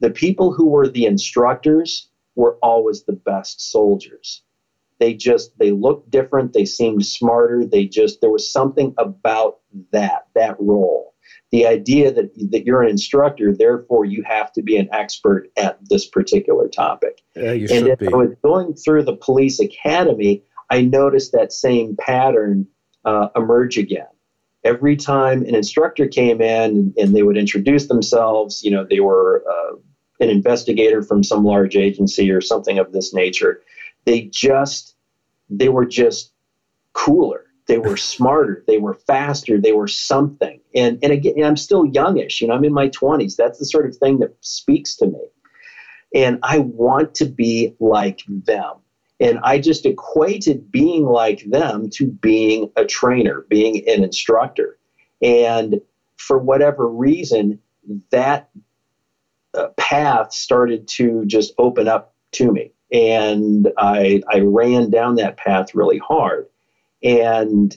the people who were the instructors were always the best soldiers. They just they looked different, they seemed smarter, they just there was something about that that role. The idea that that you're an instructor, therefore you have to be an expert at this particular topic. Yeah, you and should be. I was going through the police academy, I noticed that same pattern uh, emerge again. Every time an instructor came in and they would introduce themselves, you know, they were uh, an investigator from some large agency or something of this nature. They just, they were just cooler. They were smarter. They were faster. They were something. And and again, I'm still youngish. You know, I'm in my 20s. That's the sort of thing that speaks to me. And I want to be like them. And I just equated being like them to being a trainer, being an instructor. And for whatever reason, that uh, path started to just open up to me. And I, I ran down that path really hard. And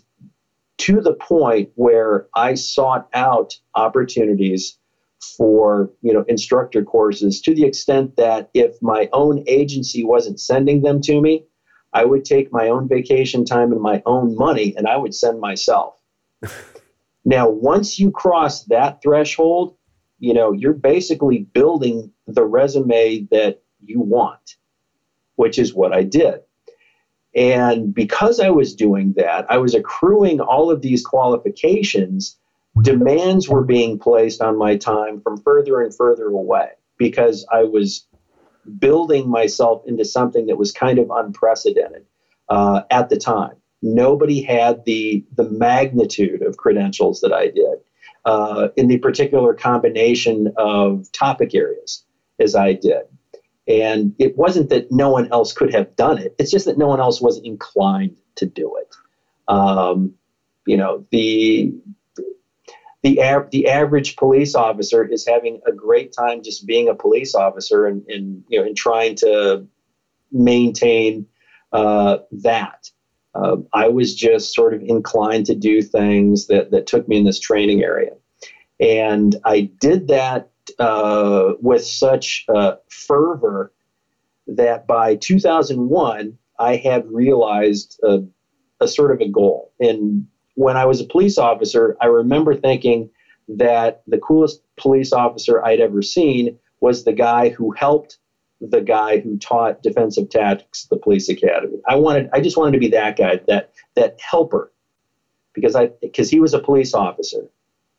to the point where I sought out opportunities for you know instructor courses to the extent that if my own agency wasn't sending them to me i would take my own vacation time and my own money and i would send myself. <laughs> Now once you cross that threshold you know you're basically building the resume that you want which is what i did and because i was doing that i was accruing all of these qualifications demands were being placed on my time from further and further away because I was building myself into something that was kind of unprecedented uh, at the time. Nobody had the the magnitude of credentials that I did uh, in the particular combination of topic areas as I did. And it wasn't that no one else could have done it. It's just that no one else was inclined to do it. Um, you know, the the av- the average police officer is having a great time just being a police officer and, and you know and trying to maintain uh, that. Uh, I was just sort of inclined to do things that that took me in this training area, and I did that uh, with such uh, fervor that by 2001 I had realized a, a sort of a goal and when I was a police officer, I remember thinking that the coolest police officer I'd ever seen was the guy who helped the guy who taught defensive tactics at the police academy. I wanted, I just wanted to be that guy, that that helper, because I because he was a police officer.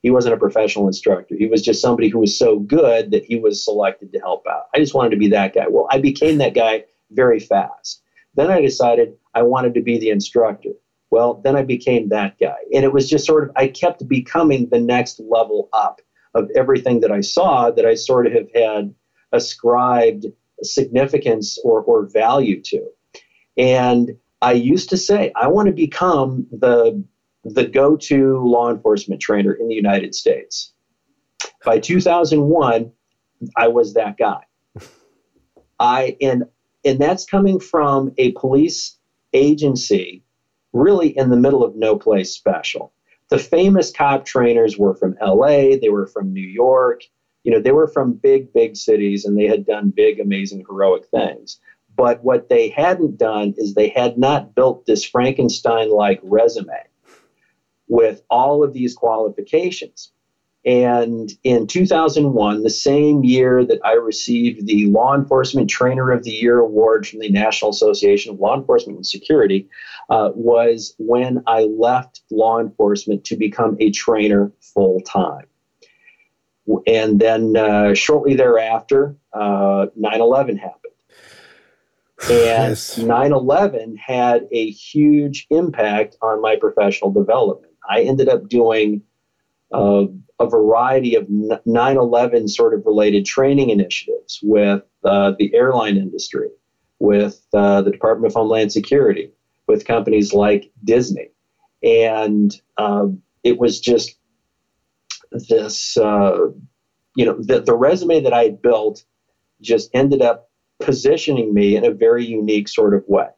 He wasn't a professional instructor. He was just somebody who was so good that he was selected to help out. I just wanted to be that guy. Well, I became that guy very fast. Then I decided I wanted to be the instructor. Well, then I became that guy. And it was just sort of, I kept becoming the next level up of everything that I saw that I sort of have had ascribed significance or, or value to. And I used to say, I want to become the, the go to law enforcement trainer in the United States. By 2001, I was that guy. I, and, and that's coming from a police agency really in the middle of no place special. The famous cop trainers were from LA, they were from New York, you know, they were from big, big cities and they had done big, amazing, heroic things. But what they hadn't done is they had not built this Frankenstein like resume with all of these qualifications. And in 2001, the same year that I received the Law Enforcement Trainer of the Year award from the National Association of Law Enforcement and Security, uh, was when I left law enforcement to become a trainer full time. And then uh, shortly thereafter, uh, 9 11 happened. And <sighs> 9 11 had a huge impact on my professional development. I ended up doing uh, a variety of 9 11 sort of related training initiatives with uh, the airline industry, with uh, the Department of Homeland Security, with companies like Disney. And um, it was just this, uh, you know, the, the resume that I had built just ended up positioning me in a very unique sort of way.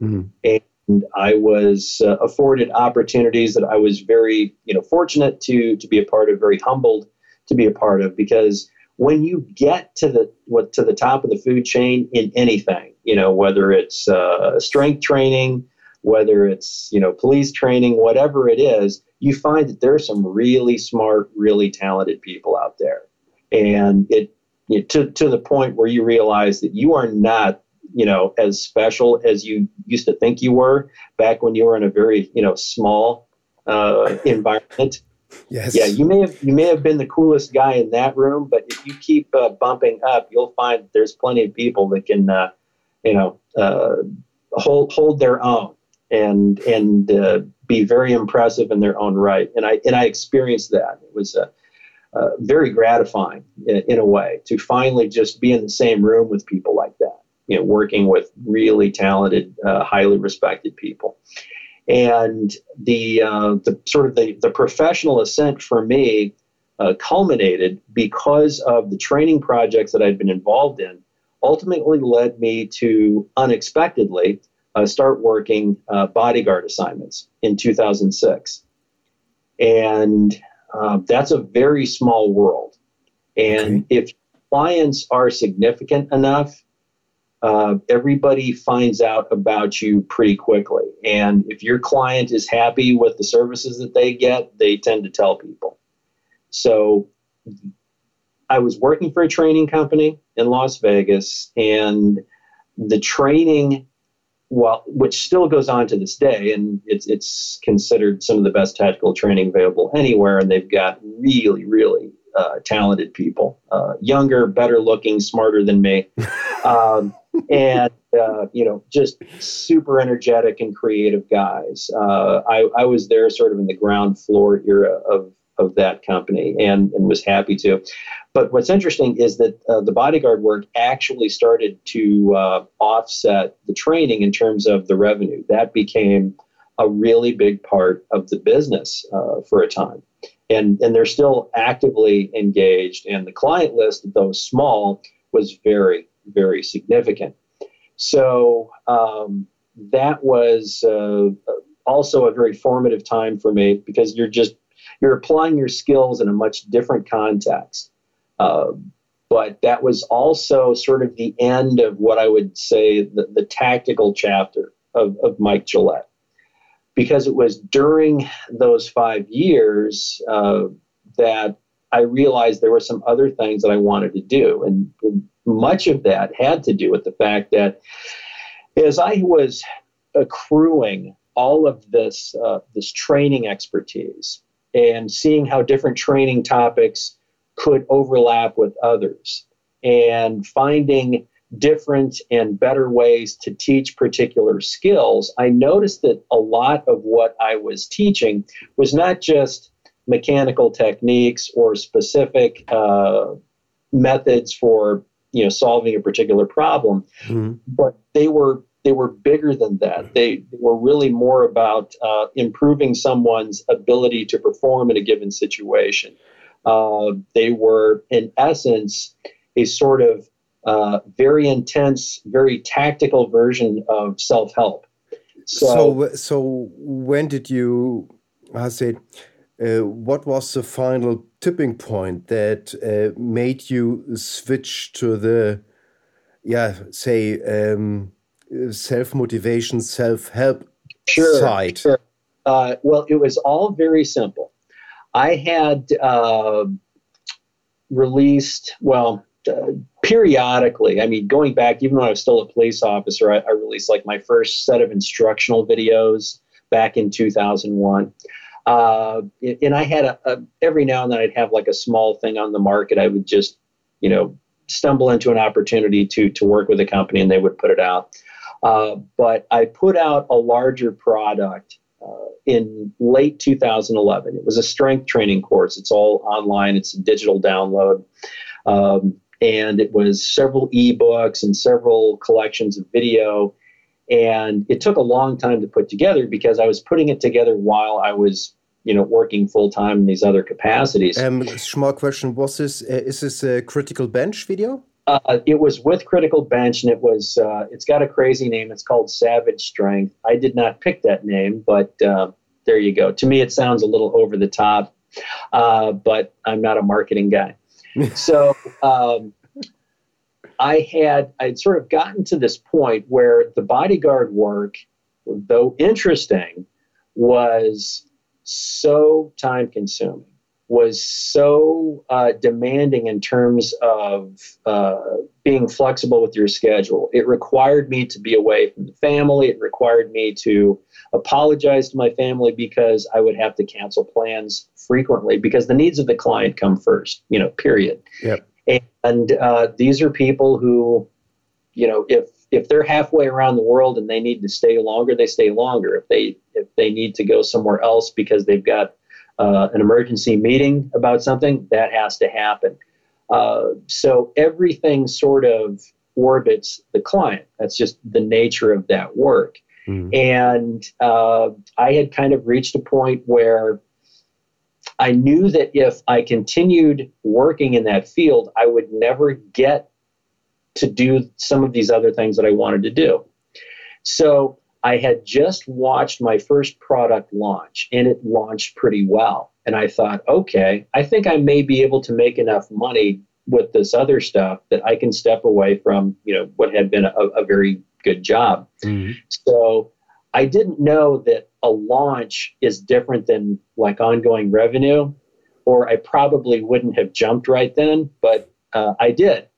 Mm-hmm. And I was uh, afforded opportunities that I was very, you know, fortunate to to be a part of, very humbled to be a part of, because when you get to the what to the top of the food chain in anything, you know, whether it's uh, strength training, whether it's you know police training, whatever it is, you find that there's some really smart, really talented people out there, and it know, to to the point where you realize that you are not you know as special as you used to think you were back when you were in a very you know small uh, <laughs> environment. Yes. Yeah, you may have you may have been the coolest guy in that room, but if you keep uh, bumping up, you'll find there's plenty of people that can, uh, you know, uh, hold hold their own and and uh, be very impressive in their own right. And I and I experienced that. It was uh, uh, very gratifying in, in, a way to finally just be in the same room with people like that. You know, working with really talented, uh, highly respected people. And the uh, the sort of the, the professional ascent for me uh, culminated because of the training projects that I'd been involved in. Ultimately, led me to unexpectedly uh, start working uh, bodyguard assignments in 2006. And uh, that's a very small world. And okay. if clients are significant enough, uh, everybody finds out about you pretty quickly. And if your client is happy with the services that they get, they tend to tell people. So I was working for a training company in Las Vegas, and the training well, which still goes on to this day, and it's it's considered some of the best tactical training available anywhere. And they've got really, really uh, talented people, uh, younger, better looking, smarter than me, <laughs> um, and uh, you know, just super energetic and creative guys. Uh, I, I was there sort of in the ground floor era of of that company and, and was happy to. But what's interesting is that uh, the bodyguard work actually started to uh, offset the training in terms of the revenue. That became a really big part of the business uh, for a time. And, and they're still actively engaged, and the client list, though small, was very, very significant. So um, that was uh, also a very formative time for me because you're just you're applying your skills in a much different context. Uh, but that was also sort of the end of what I would say the, the tactical chapter of, of Mike Gillette. Because it was during those five years uh, that I realized there were some other things that I wanted to do. And, and much of that had to do with the fact that as I was accruing all of this, uh, this training expertise, and seeing how different training topics could overlap with others and finding different and better ways to teach particular skills, I noticed that a lot of what I was teaching was not just mechanical techniques or specific uh, methods for you know solving a particular problem, mm-hmm. but they were they were bigger than that. They were really more about uh, improving someone's ability to perform in a given situation. Uh, they were, in essence, a sort of uh, very intense, very tactical version of self help. So, so, so, when did you, I say, uh, what was the final tipping point that uh, made you switch to the, yeah, say, um, self motivation, self help sure, side? Sure. Uh, well, it was all very simple. I had uh, released, well, uh, periodically, I mean, going back, even when I was still a police officer, I, I released like my first set of instructional videos back in 2001. Uh, and I had a, a, every now and then I'd have like a small thing on the market. I would just, you know, stumble into an opportunity to to work with a company and they would put it out. Uh, but I put out a larger product uh, in late 2011. It was a strength training course. It's all online. It's a digital download. Um, and it was several ebooks and several collections of video. And it took a long time to put together because I was putting it together while I was you know, working full time in these other capacities. Um, small question: Was this uh, is this a critical bench video? Uh, it was with Critical Bench, and it was uh, it's got a crazy name. It's called Savage Strength. I did not pick that name, but uh, there you go. To me, it sounds a little over the top, uh, but I'm not a marketing guy. <laughs> so um, I had I'd sort of gotten to this point where the bodyguard work, though interesting, was so time consuming was so uh, demanding in terms of uh, being flexible with your schedule. It required me to be away from the family. It required me to apologize to my family because I would have to cancel plans frequently because the needs of the client come first, you know, period. Yep. And uh, these are people who, you know, if if they're halfway around the world and they need to stay longer, they stay longer. If they if they need to go somewhere else because they've got uh, an emergency meeting about something, that has to happen. Uh, so everything sort of orbits the client. That's just the nature of that work. Mm. And uh, I had kind of reached a point where I knew that if I continued working in that field, I would never get to do some of these other things that I wanted to do. So I had just watched my first product launch and it launched pretty well. And I thought, okay, I think I may be able to make enough money with this other stuff that I can step away from, you know, what had been a, a very good job. Mm-hmm. So I didn't know that a launch is different than like ongoing revenue, or I probably wouldn't have jumped right then, but uh, I did.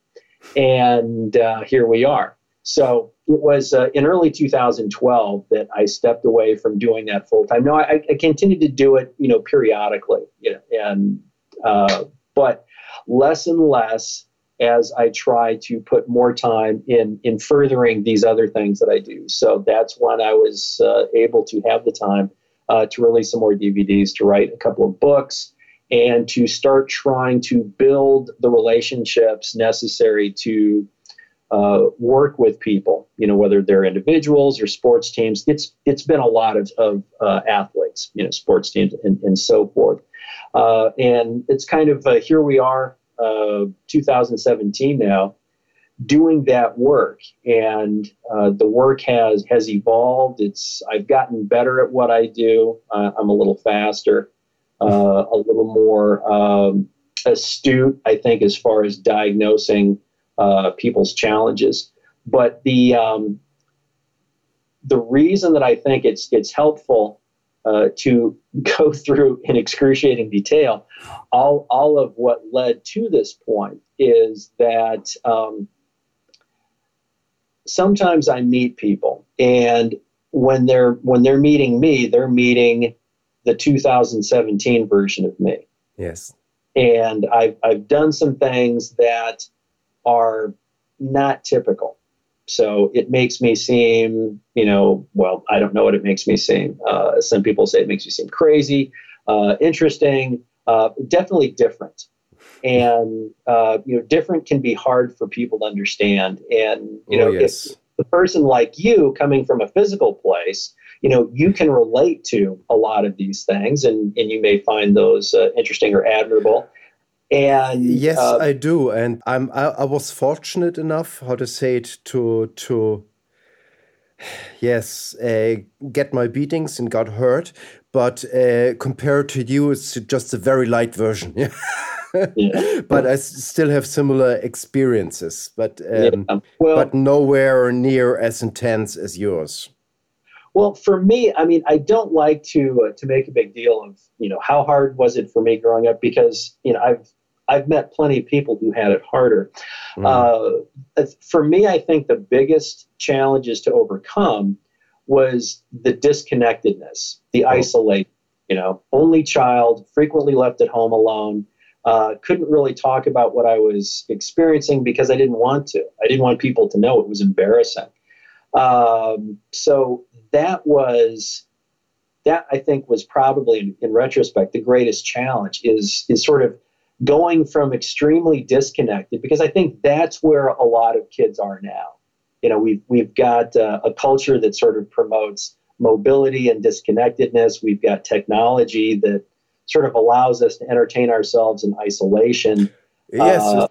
And uh, here we are. So it was uh, in early 2012 that I stepped away from doing that full time. No, I, I, continued to do it, you know, periodically, you know, and uh, but less and less as I try to put more time in in furthering these other things that I do. So that's when I was uh, able to have the time uh, to release some more DVDs, to write a couple of books, and to start trying to build the relationships necessary to uh, work with people, you know, whether they're individuals or sports teams. It's it's been a lot of, of uh, athletes, you know, sports teams and, and so forth. Uh, and it's kind of uh, here we are, uh, 2017 now, doing that work, and uh, the work has has evolved. It's I've gotten better at what I do. I'm a little faster, a little more um, astute, I think, as far as diagnosing uh, people's challenges. But the um, the reason that I think it's it's helpful uh, to <laughs> go through in excruciating detail all all of what led to this point is that um, sometimes I meet people and when they're when they're meeting me, they're meeting the 2017 version of me. Yes. And I've I've done some things that are not typical. So it makes me seem, you know, well, I don't know what it makes me seem. Uh, some people say it makes you seem crazy, uh, interesting, uh, definitely different. And, uh, you know, different can be hard for people to understand. And, you oh, know, yes. if the person like you coming from a physical place, you know, you can relate to a lot of these things and, and you may find those uh, interesting or admirable. And yes, uh, I do, and I'm I, I, was fortunate enough, how to say it, to to <sighs> yes uh, get my beatings and got hurt, but uh, compared to you, it's just a very light version. <laughs> yeah. but I still have similar experiences, but um, yeah. well, but nowhere near as intense as yours. Well, for me, I mean, I don't like to uh, to make a big deal of you know how hard was it for me growing up because you know I've I've met plenty of people who had it harder. Mm. Uh, for me, I think the biggest challenges to overcome was the disconnectedness, the oh. isolation. You know, only child, frequently left at home alone. Uh, couldn't really talk about what I was experiencing because I didn't want to. I didn't want people to know it was embarrassing. Um, so that was that I think was probably in, in retrospect the greatest challenge is is sort of going from extremely disconnected because I think that's where a lot of kids are now. You know, we've we've got uh, a culture that sort of promotes mobility and disconnectedness. We've got technology that sort of allows us to entertain ourselves in isolation. Yes. Uh,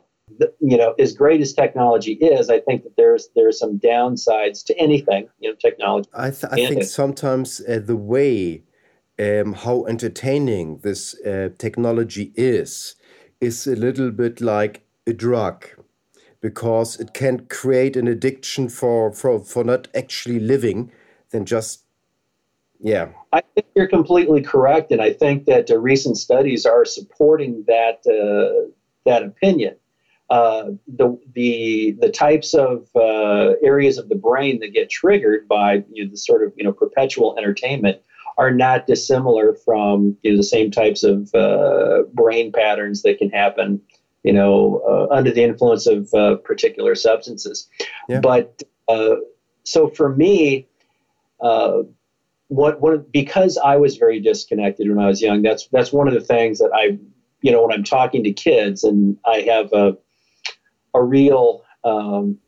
you know, as great as technology is, I think that there's there's some downsides to anything. You know, technology. I, th- I think sometimes uh, the way um, how entertaining this uh, technology is is a little bit like a drug because it can create an addiction for for for not actually living than just yeah. I think you're completely correct and i think that uh, recent studies are supporting that uh, that opinion. Uh, the the the types of uh, areas of the brain that get triggered by you know, the sort of you know perpetual entertainment are not dissimilar from you know, the same types of uh, brain patterns that can happen you know uh, under the influence of uh, particular substances. Yeah. But so for me. what one because I was very disconnected when I was young. That's that's one of the things that I, you know, when I'm talking to kids and I have a a real um, uh,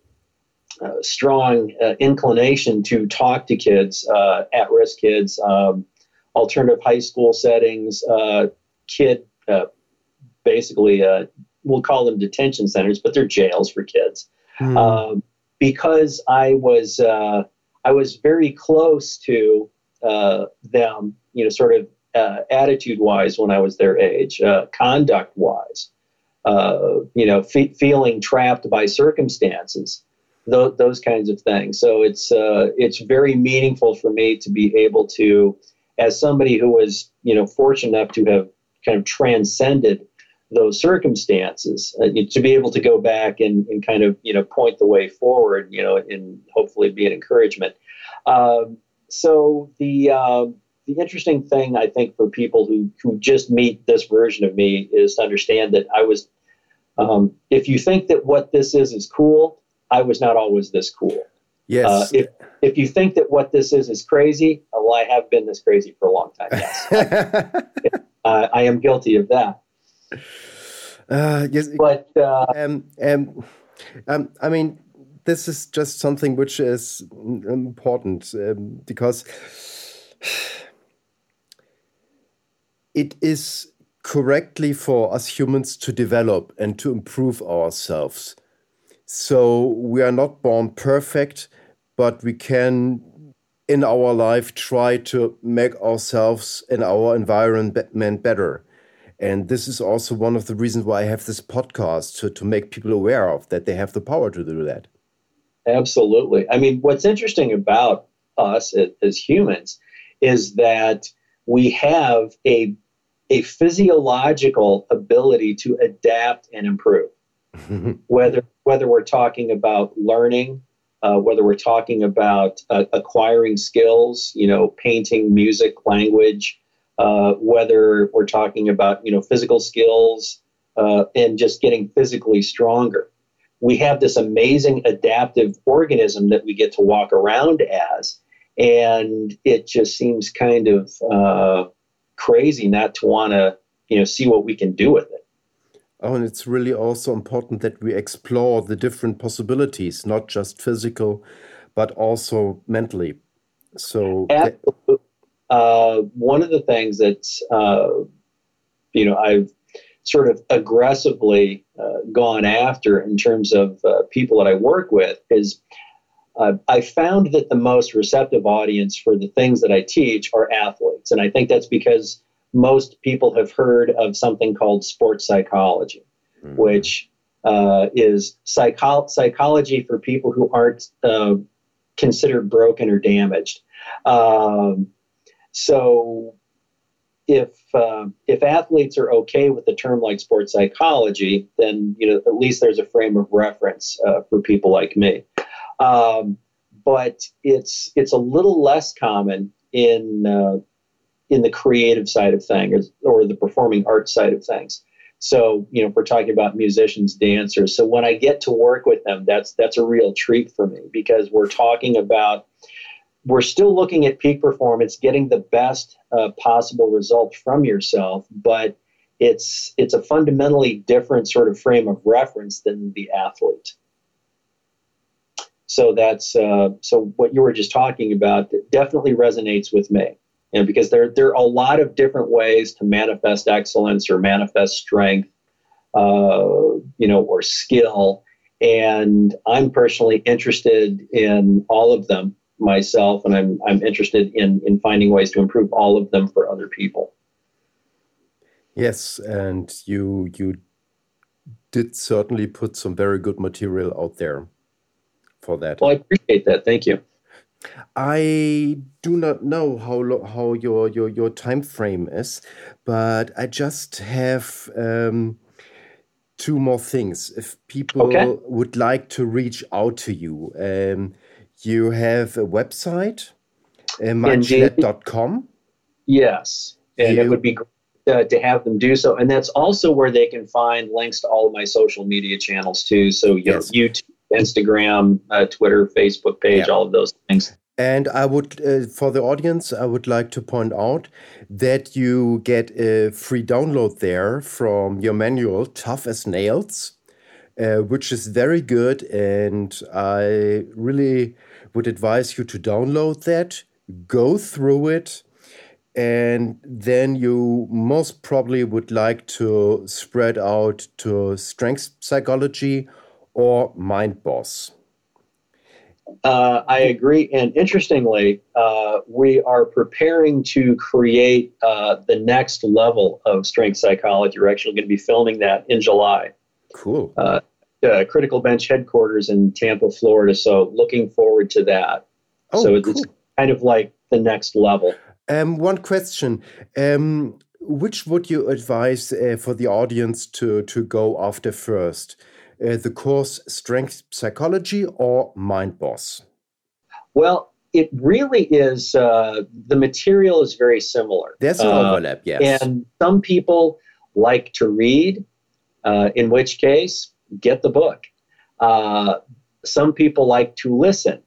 strong uh, inclination to talk to kids, uh, at risk kids, um, alternative high school settings, uh, kid, uh, basically, uh, we'll call them detention centers, but they're jails for kids. Mm. Um, because I was, I was very close to them, you know, sort of attitude wise when I was their age, conduct wise uh, you know, fe- feeling trapped by circumstances, th- those kinds of things. So it's uh, it's very meaningful for me to be able to, as somebody who was you know fortunate enough to have kind of transcended those circumstances, uh, to be able to go back and, and kind of you know point the way forward, you know, and hopefully be an encouragement. Um, so the um, the interesting thing I think for people who who just meet this version of me is to understand that I was. Um, if you think that what this is is cool, I was not always this cool. Yes. Uh, if if you think that what this is is crazy, well, I have been this crazy for a long time. Yes, <laughs> uh, I am guilty of that. Uh, yes, but uh, um, um, um, I mean, this is just something which is important um, because <sighs> it is correctly for us humans to develop and to improve ourselves. So we are not born perfect, but we can, in our life, try to make ourselves and our environment better. And this is also one of the reasons why I have this podcast to, to make people aware of that they have the power to do that. Absolutely. I mean, what's interesting about us as humans is that we have a a physiological ability to adapt and improve. <laughs> whether whether we're talking about learning, uh, whether we're talking about uh, acquiring skills, you know, painting, music, language, uh, whether we're talking about you know physical skills uh, and just getting physically stronger. We have this amazing adaptive organism that we get to walk around as, and it just seems kind of uh, crazy not to want to you know see what we can do with it oh and it's really also important that we explore the different possibilities not just physical but also mentally so uh, one of the things that uh, you know i've sort of aggressively uh, gone after in terms of uh, people that i work with is uh, I found that the most receptive audience for the things that I teach are athletes. And I think that's because most people have heard of something called sports psychology, mm-hmm. which uh, is psycho- psychology for people who aren't uh, considered broken or damaged. Um, so if uh, if athletes are okay with the term like sports psychology, then you know at least there's a frame of reference uh, for people like me. Um, but it's it's a little less common in uh, in the creative side of things or the performing arts side of things. So you know, if we're talking about musicians, dancers. So when I get to work with them, that's that's a real treat for me because we're talking about we're still looking at peak performance, getting the best uh, possible result from yourself, but it's it's a fundamentally different sort of frame of reference than the athlete. So that's uh, so what you were just talking about definitely resonates with me. You know, because there there are a lot of different ways to manifest excellence or manifest strength, uh, you know, or skill. And I'm personally interested in all of them myself, and I'm I'm interested in in finding ways to improve all of them for other people. Yes, and you you did certainly put some very good material out there for that. Well, I appreciate that. Thank you. I do not know how how your your your time frame is, but I just have um, two more things. If people okay. would like to reach out to you, um, you have a website, uh, mindschnitt.com. Yes, and you, it would be great uh, to have them do so. And that's also where they can find links to all of my social media channels too. So you yes. know, YouTube, Instagram, uh, Twitter, Facebook page, yeah. all of those things. And I would, uh, for the audience, I would like to point out that you get a free download there from your manual, Tough as Nails, uh, which is very good. And I really would advise you to download that, go through it, and then you most probably would like to spread out to strength psychology or mind boss. Uh, I agree. And interestingly, uh, we are preparing to create uh, the next level of strength psychology. We're actually going to be filming that in July. Cool. Uh, Critical Bench headquarters in Tampa, Florida. So looking forward to that. Oh, so cool. it's kind of like the next level. Um, one question. Um, which would you advise uh, for the audience to, to go after first? Uh, the course Strength Psychology or Mind Boss? Well, it really is, uh, the material is very similar. There's an uh, overlap, yes. And some people like to read, uh, in which case, get the book. Uh, some people like to listen,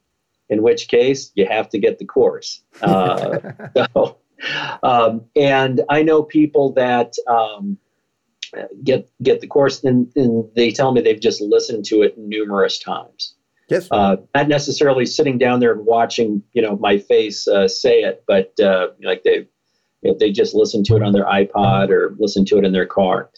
in which case you have to get the course. Uh, <laughs> so, um, and I know people that um, get get the course, and, and, they tell me they've just listened to it numerous times. Yes, uh, not necessarily sitting down there and watching, you know, my face uh, say it, but uh, like they they just listen to it on their iPod or listen to it in their car.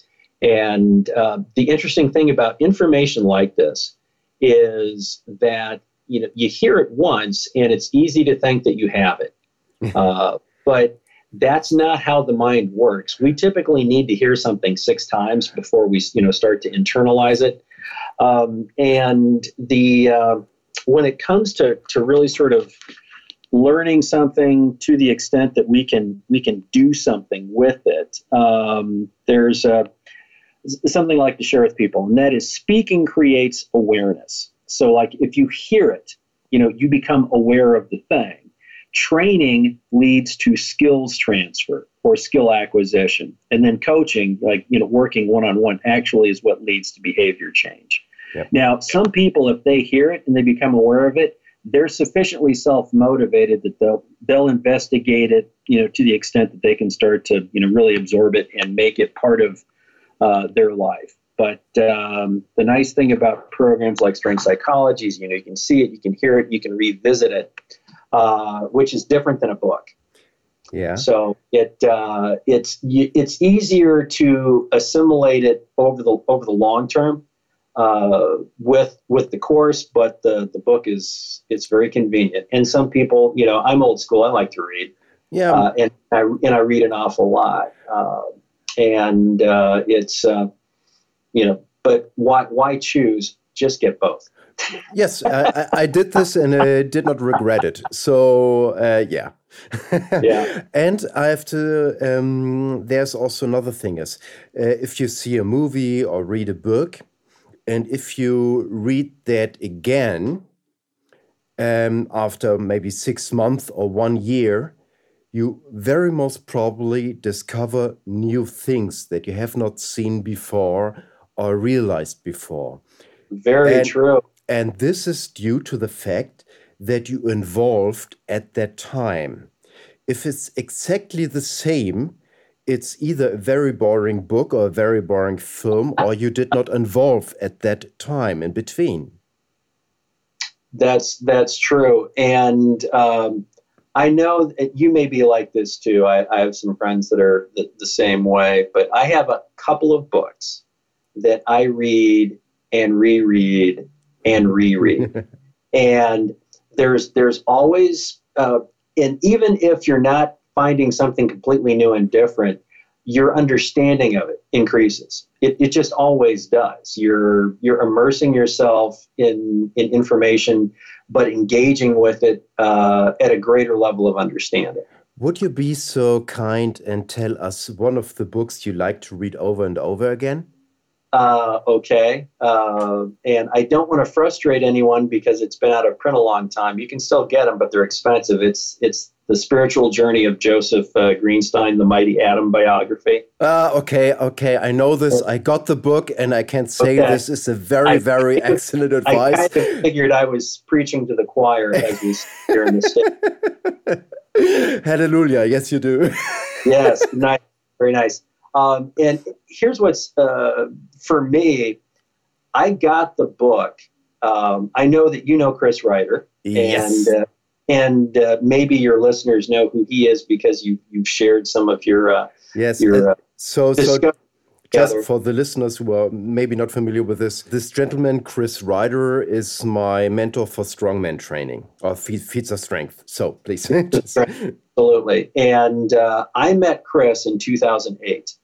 And uh, the interesting thing about information like this is that you know you hear it once and it's easy to think that you have it <laughs> uh, but that's not how the mind works. We typically need to hear something six times before we you know start to internalize it. Um, and the uh, when it comes to to really sort of learning something to the extent that we can we can do something with it um, there's a, something I like to share with people. And that is speaking creates awareness. So, like, if you hear it, you know, you become aware of the thing. Training leads to skills transfer or skill acquisition. And then coaching, like, you know, working one on one, actually is what leads to behavior change. Yep. Now, some people, if they hear it and they become aware of it, they're sufficiently self-motivated that they'll they'll investigate it, you know, to the extent that they can start to, you know, really absorb it and make it part of uh, their life. But um, the nice thing about programs like Strength Psychology is, you know, you can see it, you can hear it, you can revisit it, uh, which is different than a book. Yeah. So it uh, it's it's easier to assimilate it over the over the long term uh, with with the course, but the the book is it's very convenient. And some people, you know, I'm old school. I like to read. Yeah. Uh, and I and I read an awful lot. Uh, and uh, it's uh, you know, but why why choose? Just get both. Yes, I, I, did this and I did not regret it. So uh, yeah, yeah. <laughs> and I have to. Um, there's also another thing is, uh, if you see a movie or read a book, and if you read that again, um, after maybe six months or one year, you very most probably discover new things that you have not seen before or realized before. Very and, true. And this is due to the fact that you involved at that time. If it's exactly the same, it's either a very boring book or a very boring film, or you did not involve at that time in between. That's that's true, and um, I know you may be like this too. I, I have some friends that are the, the, same way, but I have a couple of books that I read and reread and reread, <laughs> and there's there's always uh, and even if you're not finding something completely new and different, your understanding of it increases. It, it just always does. You're you're immersing yourself in in information, but engaging with it uh, at a greater level of understanding. Would you be so kind and tell us one of the books you like to read over and over again? Uh, okay. Uh, and I don't want to frustrate anyone because it's been out of print a long time. You can still get them, but they're expensive. It's it's the spiritual journey of Joseph uh, Greenstein, the Mighty Atom biography. Uh, okay, okay. I know this. I got the book, and I can't say okay. this is a very, I, very excellent advice. I kind of figured I was preaching to the choir as we here in the <laughs> state. Hallelujah. Yes, you do. yes, nice. Very nice. Um, and here's what's uh, for me I got the book. Um, I know that you know Chris Rider. Yes. And, uh, and uh, maybe your listeners know who he is because you you've shared some of your uh, yes your, uh, so so just for the listeners who are maybe not familiar with this this gentleman chris rider is my mentor for strongman training or feats of strength so please <laughs> absolutely and uh, i met chris in 2008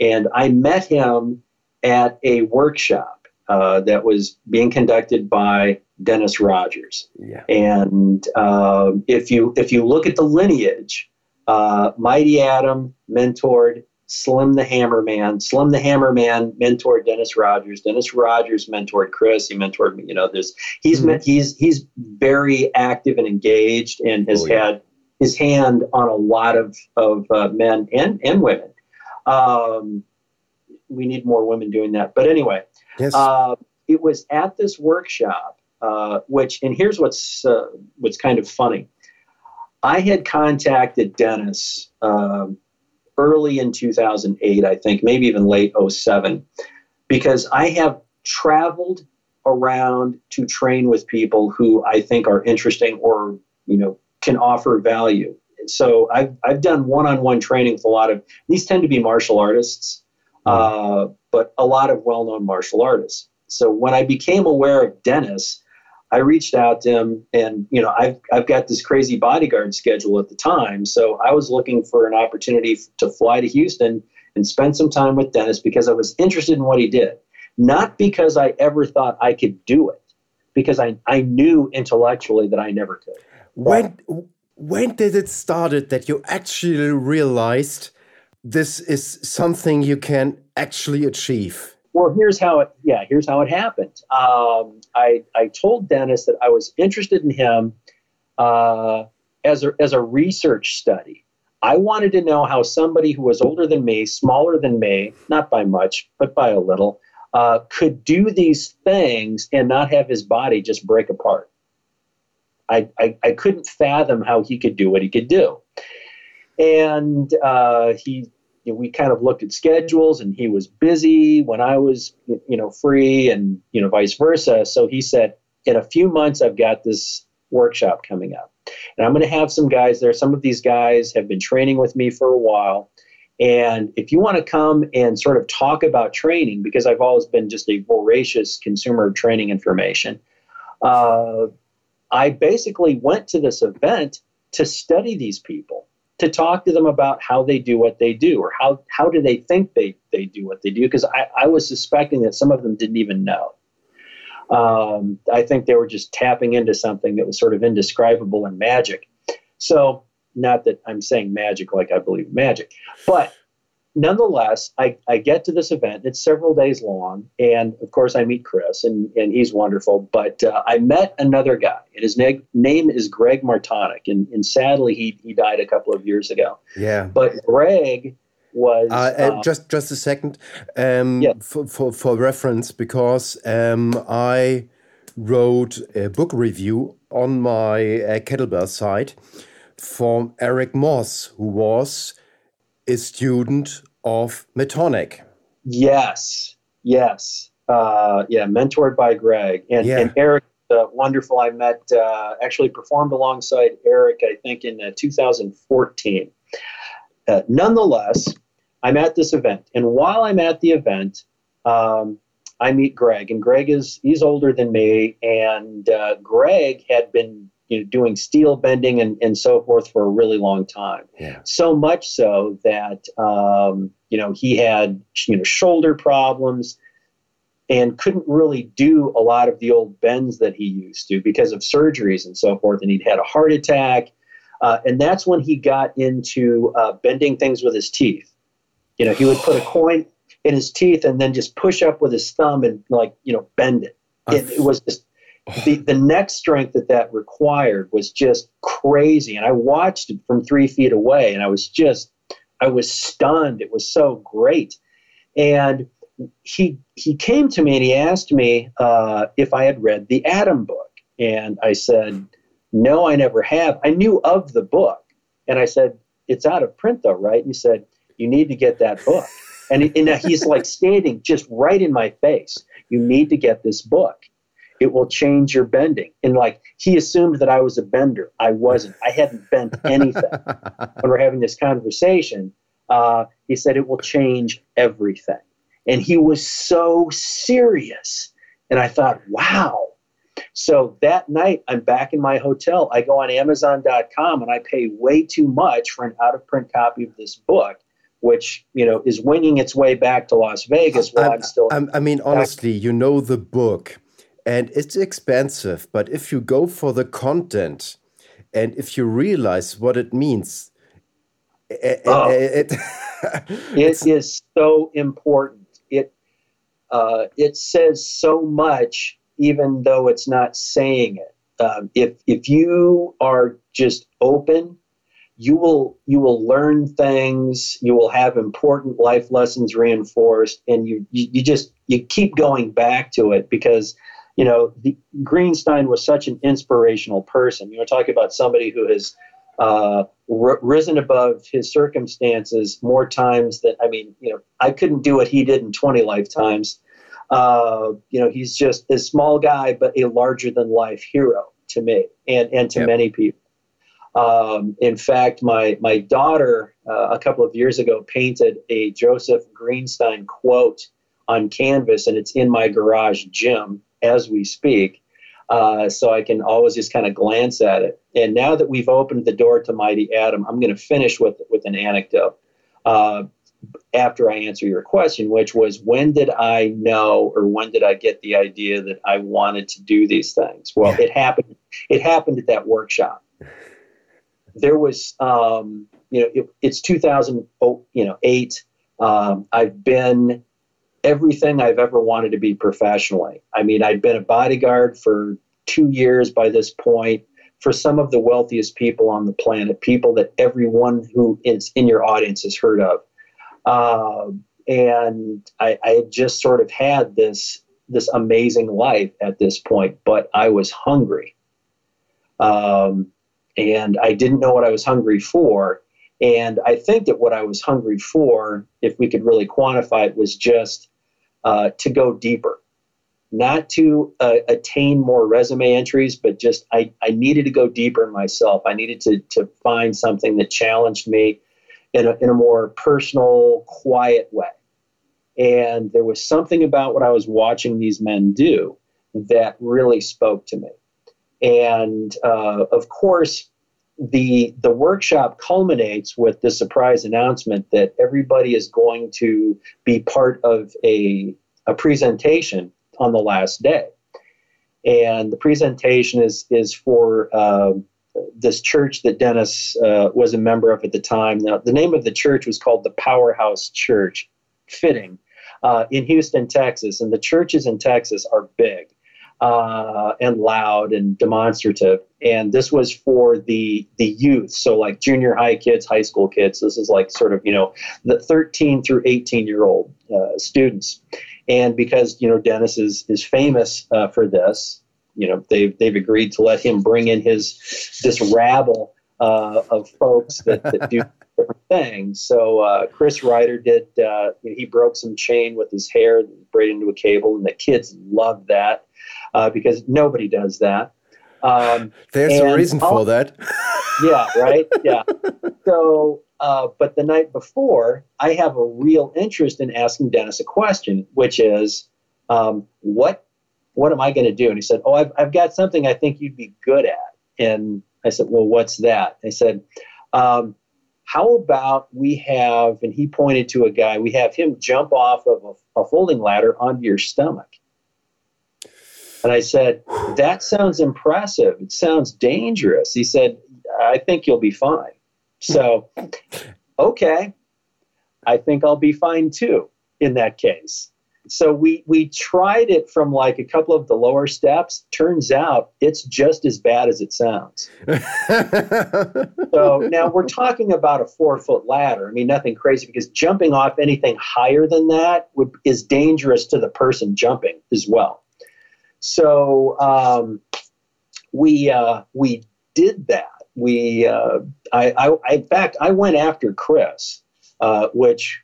and i met him at a workshop uh, that was being conducted by Dennis Rogers. Yeah. And uh, if you if you look at the lineage, uh, Mighty Atom mentored Slim the Hammerman. Slim the Hammerman mentored Dennis Rogers. Dennis Rogers mentored Chris. He mentored me. You know, there's he's mm-hmm. he's he's very active and engaged, and has oh, yeah. had his hand on a lot of of uh, men and and women. Um, we need more women doing that. But anyway, yes. Uh, it was at this workshop uh, which and here's what's uh, what's kind of funny. I had contacted Dennis um, early in 2008, I think, maybe even late 07, because I have traveled around to train with people who I think are interesting or you know can offer value. So I've I've done one-on-one training with a lot of these tend to be martial artists, uh, but a lot of well-known martial artists. So when I became aware of Dennis, I reached out to him, and you know, I've I've got this crazy bodyguard schedule at the time, so I was looking for an opportunity to fly to Houston and spend some time with Dennis because I was interested in what he did, not because I ever thought I could do it, because I I knew intellectually that I never could. When when did it started that you actually realized this is something you can actually achieve? Well, here's how it. Yeah, here's how it happened. Um, I I told Dennis that I was interested in him uh, as a as a research study. I wanted to know how somebody who was older than me, smaller than me, not by much, but by a little, uh, could do these things and not have his body just break apart. I, I, I couldn't fathom how he could do what he could do. And uh, he you know, we kind of looked at schedules and he was busy when I was, you know, free and, you know, vice versa. So he said, in a few months, I've got this workshop coming up and I'm going to have some guys there. Some of these guys have been training with me for a while. And if you want to come and sort of talk about training, because I've always been just a voracious consumer of training information, uh, I basically went to this event to study these people to talk to them about how they do what they do or how, how do they think they, they do what they do because I, I was suspecting that some of them didn't even know. Um, i think they were just tapping into something that was sort of indescribable and magic. So not that i'm saying magic like i believe magic but nonetheless, I, I get to this event. It's several days long. And of course, I meet Chris, and, and he's wonderful. But uh, I met another guy, and his name, name is Greg Matonick. And, and sadly, he, he died a couple of years ago. Yeah. But Greg was. Uh, uh, just, just a second. Um, yeah. for, for, for reference, because um, I wrote a book review on my uh, kettlebell site from Eric Moss, who was a student of Matonick. Yes, yes, uh, yeah, mentored by Greg and, yeah. and Eric. uh, wonderful. I met, uh, actually performed alongside Eric, I think, in uh, 2014. Uh, nonetheless, I'm at this event, and while I'm at the event, um, I meet Greg, and Greg is he's older than me, and uh, Greg had been you know doing steel bending and, and so forth for a really long time. Yeah. So much so that um, you know he had you know shoulder problems and couldn't really do a lot of the old bends that he used to because of surgeries and so forth. And he'd had a heart attack, uh, and that's when he got into uh, bending things with his teeth. You know, he would put a <sighs> coin in his teeth and then just push up with his thumb and like you know bend it. It, it was just the, the neck strength that that required was just crazy. And I watched it from three feet away and I was just, I was stunned. It was so great. And he, he came to me and he asked me uh, if I had read the Atom book. And I said, no, I never have. I knew of the book. And I said, it's out of print though, right? And he said, you need to get that book. And, and he's like standing just right in my face. You need to get this book it will change your bending. And like he assumed that I was a bender. I wasn't. I hadn't bent <laughs> anything. when we're having this conversation, uh, he said it will change everything. And he was so serious. And I thought, wow. So that night, I'm back in my hotel. I go on Amazon.com and I pay way too much for an out of print copy of this book which you know is winging its way back to Las Vegas while I'm, I'm still. I'm, i mean, honestly, you know the book and it's expensive. But if you go for the content and if you realize what it means, oh, it, <laughs> it is so important. It uh, it says so much, even though it's not saying it. Um, if if you are just open, you will you will learn things. You will have important life lessons reinforced, and you you, you just you keep going back to it because you know, the, Greenstein was such an inspirational person. You know, talking about somebody who has uh, r- risen above his circumstances more times than, I mean, you know, I couldn't do what he did in 20 lifetimes. Uh, you know, he's just a small guy, but a larger than life hero to me and, and to yep. many people. Um, in fact, my, my daughter uh, a couple of years ago painted a Joseph Greenstein quote on canvas, and it's in my garage gym as we speak. Uh, so I can always just kind of glance at it. And now that we've opened the door to Mighty Atom, I'm going to finish with with an anecdote. Uh, after I answer your question, which was when did I know or when did I get the idea that I wanted to do these things? Well, yeah. it happened. It happened at that workshop. There was, um, you know, it, it's 2000, you know, eight. Um, I've been everything I've ever wanted to be professionally. I mean, I'd been a bodyguard for two years by this point for some of the wealthiest people on the planet, people that everyone who is in your audience has heard of. Uh, and I, I had just sort of had this this amazing life at this point, but I was hungry. Um, and I didn't know what I was hungry for. And I think that what I was hungry for, if we could really quantify it, was just uh, to go deeper, not to uh, attain more resume entries, but just I, I needed to go deeper in myself. I needed to, to find something that challenged me in a, in a more personal, quiet way. And there was something about what I was watching these men do that really spoke to me. And uh, of course, the the workshop culminates with the surprise announcement that everybody is going to be part of a, a presentation on the last day and the presentation is is for uh, this church that Dennis uh, was a member of at the time. Now, the name of the church was called the Powerhouse Church, fitting, uh, in Houston, Texas. And the churches in Texas are big uh, and loud and demonstrative. And this was for the the youth, so like junior high kids, high school kids. This is like sort of you know the 13 through 18 year old uh, students. And because you know Dennis is is famous uh, for this, you know they've they've agreed to let him bring in his this rabble uh, of folks that, that do <laughs> different things. So uh, Chris Rider did. Uh, he broke some chain with his hair, braided into a cable, and the kids loved that. Uh, because nobody does that. Um, There's a reason for that. <laughs> yeah, right. Yeah. So, uh, but the night before, I have a real interest in asking Dennis a question, which is, um, what what am I going to do? And he said, Oh, I've, I've got something I think you'd be good at. And I said, Well, what's that? They said, um, How about we have, and he pointed to a guy, we have him jump off of a, a folding ladder onto your stomach. And I said, That sounds impressive. It sounds dangerous. He said, I think you'll be fine. So, okay, I think I'll be fine too in that case so we we tried it from like a couple of the lower steps turns out it's just as bad as it sounds <laughs> so now we're talking about a four foot ladder i mean nothing crazy because jumping off anything higher than that would, is dangerous to the person jumping as well so um, we uh, we did that we uh, I, I, I in fact i went after chris uh, which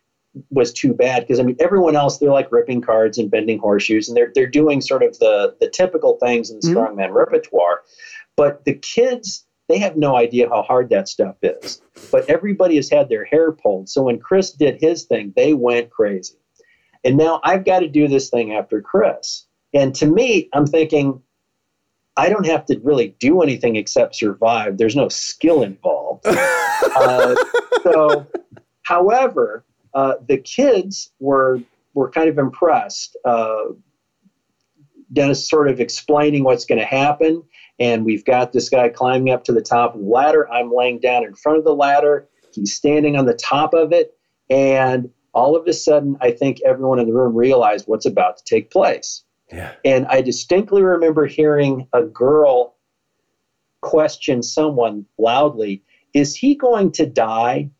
was too bad because I mean everyone else they're like ripping cards and bending horseshoes and they're they're doing sort of the the typical things in the mm-hmm. strongman repertoire, but the kids they have no idea how hard that stuff is. But everybody has had their hair pulled. So when Chris did his thing, they went crazy. And now I've got to do this thing after Chris. And to me, I'm thinking, I don't have to really do anything except survive. There's no skill involved. <laughs> uh, so, however, uh, the kids were were kind of impressed. Uh, Dennis sort of explaining what's going to happen, and we've got this guy climbing up to the top of the ladder. I'm laying down in front of the ladder. He's standing on the top of it, and all of a sudden, I think everyone in the room realized what's about to take place. Yeah. And I distinctly remember hearing a girl question someone loudly, Is he going to die?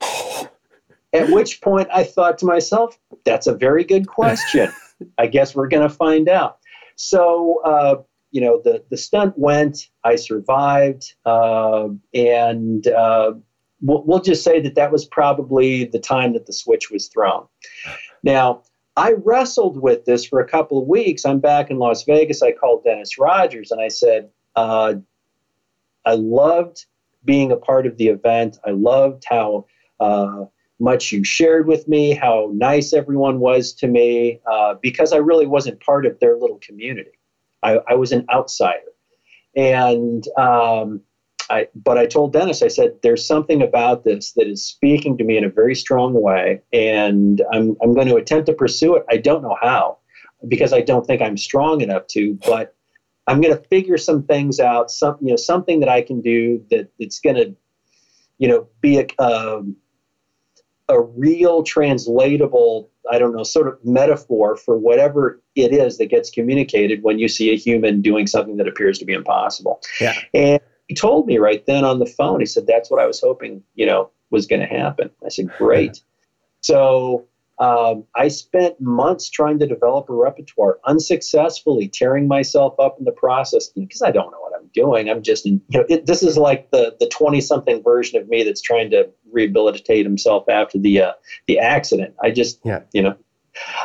<laughs> At which point I thought to myself, that's a very good question. <laughs> I guess we're going to find out. So, uh, you know, the, the stunt went, I survived, uh, and uh, we'll, we'll just say that that was probably the time that the switch was thrown. <laughs> Now, I wrestled with this for a couple of weeks. I'm back in Las Vegas. I called Dennis Rogers and I said, uh, I loved being a part of the event. I loved how uh, much you shared with me, how nice everyone was to me, uh, because I really wasn't part of their little community. I, I was an outsider. And, um, I, but I told Dennis, I said, there's something about this that is speaking to me in a very strong way, and I'm, I'm going to attempt to pursue it. I don't know how, because I don't think I'm strong enough to, but I'm going to figure some things out, some, you know, something that I can do that it's going to, you know, be a, um, a real translatable, I don't know, sort of metaphor for whatever it is that gets communicated when you see a human doing something that appears to be impossible. Yeah. And he told me right then on the phone, he said, that's what I was hoping, you know, was going to happen. I said, great. So um, I spent months trying to develop a repertoire, unsuccessfully tearing myself up in the process because I don't know what I'm doing. I'm just, you know, it, this is like the the 20 something version of me that's trying to rehabilitate himself after the uh, the accident. I just, yeah. you know,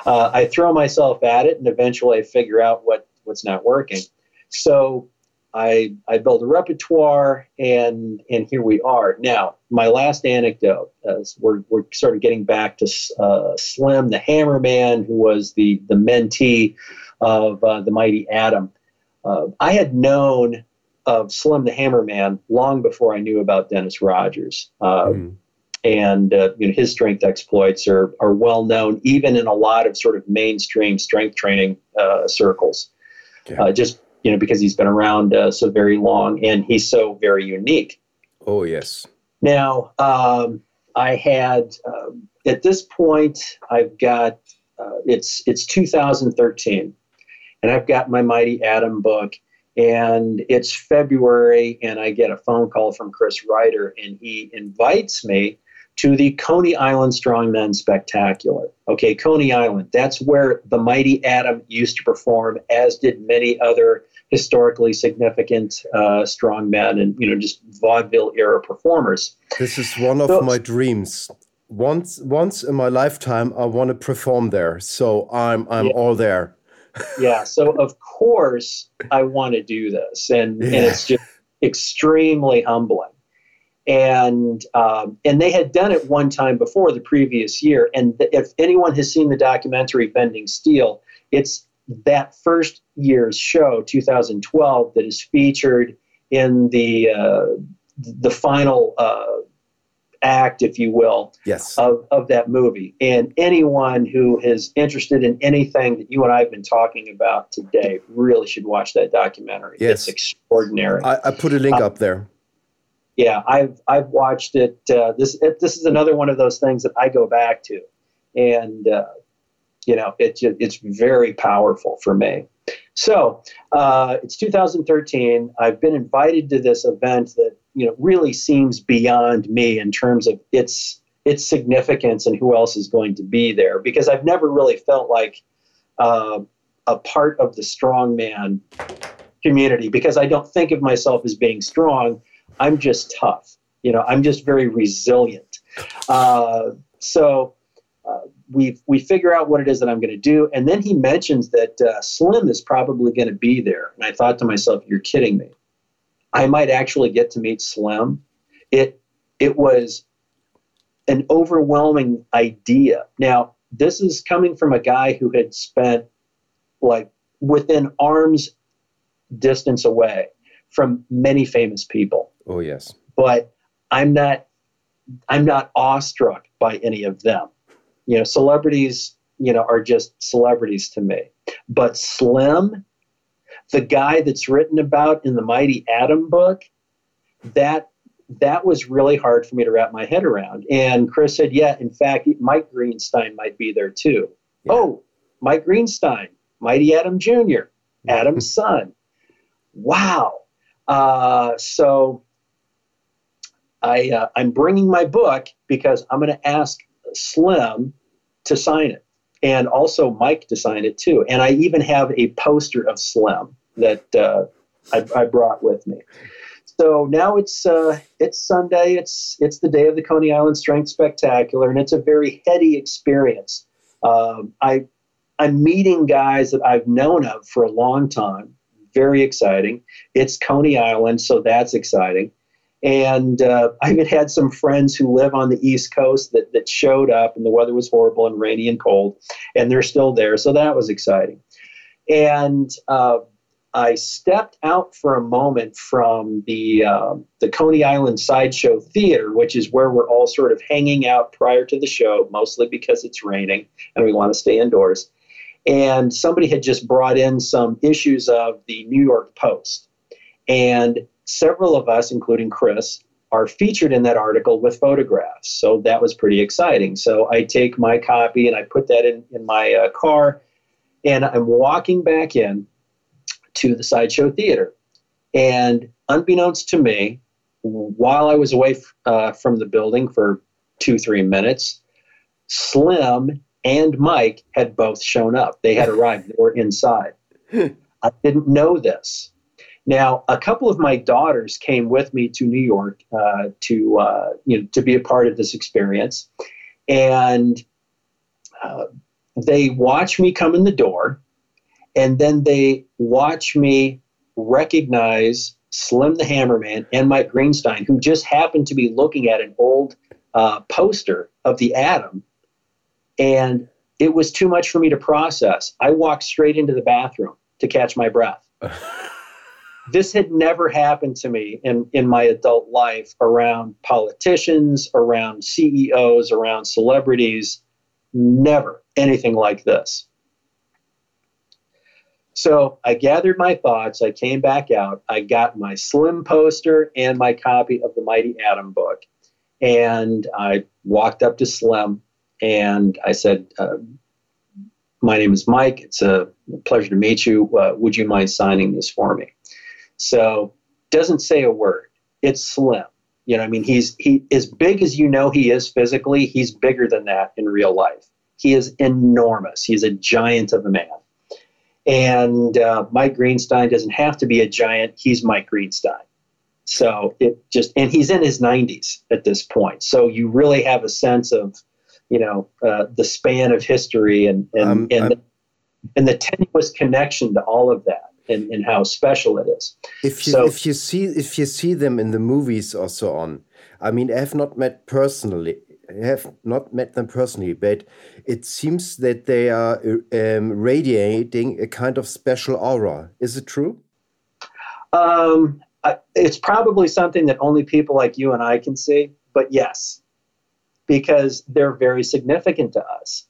uh, I throw myself at it, and eventually I figure out what what's not working. So I I build a repertoire, and and here we are. Now, my last anecdote, as we're we're sort of getting back to uh, Slim, the Hammerman, who was the the mentee of uh, the mighty Atom. Uh, I had known of Slim the Hammerman long before I knew about Dennis Rogers. Mm. And uh, you know his strength exploits are are well known even in a lot of sort of mainstream strength training uh, circles. Yeah. Uh, just you know because he's been around uh, so very long and he's so very unique. Oh yes. Now um, I had at this point I've got it's it's 2013, and I've got my Mighty Atom book and it's February, and I get a phone call from Chris Rider, and he invites me to the Coney Island Strongmen Spectacular. Okay, Coney Island, that's where the mighty Atom used to perform, as did many other historically significant uh, strongmen and, you know, just vaudeville era performers. This is one of so, my dreams. Once, once in my lifetime, I want to perform there. So I'm, I'm yeah. all there. yeah. <laughs> So of course I want to do this, and yeah. and it's just extremely humbling. And um, and they had done it one time before the previous year. And if anyone has seen the documentary Bending Steel, it's that first year's show, 2012, that is featured in the uh, the final uh, act, if you will, yes. of, of that movie. And anyone who is interested in anything that you and I have been talking about today really should watch that documentary. Yes. It's extraordinary. I, I put a link uh, up there. Yeah, I've I've watched it. Uh, this it, this is another one of those things that I go back to, and uh, you know it, it's very powerful for me. So uh, it's 2013. I've been invited to this event that you know really seems beyond me in terms of its its significance and who else is going to be there because I've never really felt like uh, a part of the strongman community because I don't think of myself as being strong. I'm just tough. You know, I'm just very resilient. Uh, so uh, we we figure out what it is that I'm going to do, and then he mentions that uh, Slim is probably going to be there, and I thought to myself, "You're kidding me." I might actually get to meet Slim. It it was an overwhelming idea. Now, this is coming from a guy who had spent like within arm's distance away from many famous people. Oh yes. But I'm not I'm not awestruck by any of them. You know, celebrities, you know, are just celebrities to me. But Slim the guy that's written about in the Mighty Atom book, that that was really hard for me to wrap my head around. And Chris said, "Yeah, in fact, Mike Greenstein might be there too." Yeah. Oh, Mike Greenstein, Mighty Atom Jr., <laughs> Atom's son. Wow. Uh, so I uh, I'm bringing my book because I'm going to ask Slim to sign it and also Mike to sign it too. And I even have a poster of Slim that uh, I, I, brought with me. So now it's uh, it's Sunday. It's it's the day of the Coney Island Strength Spectacular, and it's a very heady experience. Um, I I'm meeting guys that I've known of for a long time. Very exciting. It's Coney Island, so that's exciting. And uh, I even had some friends who live on the East Coast that, that showed up, and the weather was horrible and rainy and cold, and they're still there. So that was exciting. And uh, I stepped out for a moment from the uh, the Coney Island Sideshow Theater, which is where we're all sort of hanging out prior to the show, mostly because it's raining and we want to stay indoors. And somebody had just brought in some issues of the New York Post, and several of us, including Chris, are featured in that article with photographs. So that was pretty exciting. So I take my copy and I put that in in my uh, car, and I'm walking back in to the Sideshow Theater. And unbeknownst to me, while I was away uh, from the building for two, three minutes, Slim and Mike had both shown up. They had arrived, they were inside. <laughs> I didn't know this. Now, a couple of my daughters came with me to New York uh, to uh, you know to be a part of this experience, and uh, they watched me come in the door, and then they watch me recognize Slim the Hammerman and Mike Greenstein, who just happened to be looking at an old uh, poster of the atom. And it was too much for me to process. I walked straight into the bathroom to catch my breath. <laughs> this had never happened to me in, in my adult life around politicians, around CEOs, around celebrities. Never anything like this. So I gathered my thoughts. I came back out. I got my slim poster and my copy of the Mighty Atom book. And I walked up to Slim and I said, uh, My name is Mike. It's a pleasure to meet you. Uh, would you mind signing this for me? So doesn't say a word. It's Slim. You know, I mean, he's he as big as you know he is physically. He's bigger than that in real life. He is enormous. He's a giant of a man. And uh, Mike Greenstein doesn't have to be a giant. He's Mike Greenstein. So it just, and he's in his 90s at this point. So you really have a sense of, you know, uh, the span of history and, and, I'm, and I'm, and the tenuous connection to all of that and, and how special it is. If you so, if you see if you see them in the movies or so on, I mean, I have not met personally. I have not met them personally, but it seems that they are um, radiating a kind of special aura. Is it true? Um, it's probably something that only people like you and I can see, but yes, because they're very significant to us.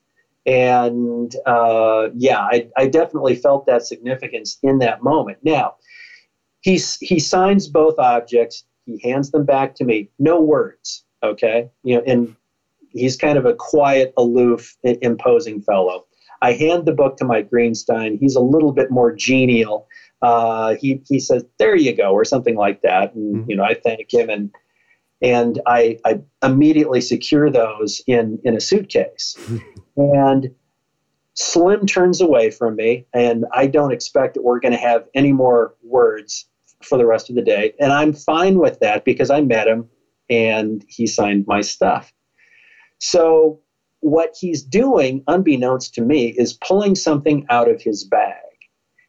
And uh, yeah, I, I definitely felt that significance in that moment. Now, he's, he signs both objects, he hands them back to me, no words, okay? You know, and he's kind of a quiet, aloof, imposing fellow. I hand the book to Mike Greenstein. He's a little bit more genial. Uh, he he says, "There you go," or something like that, and mm-hmm. you know, I thank him and and I, I immediately secure those in in a suitcase. <laughs> and Slim turns away from me, and I don't expect that we're going to have any more words for the rest of the day. And I'm fine with that because I met him and he signed my stuff. So, what he's doing, unbeknownst to me, is pulling something out of his bag.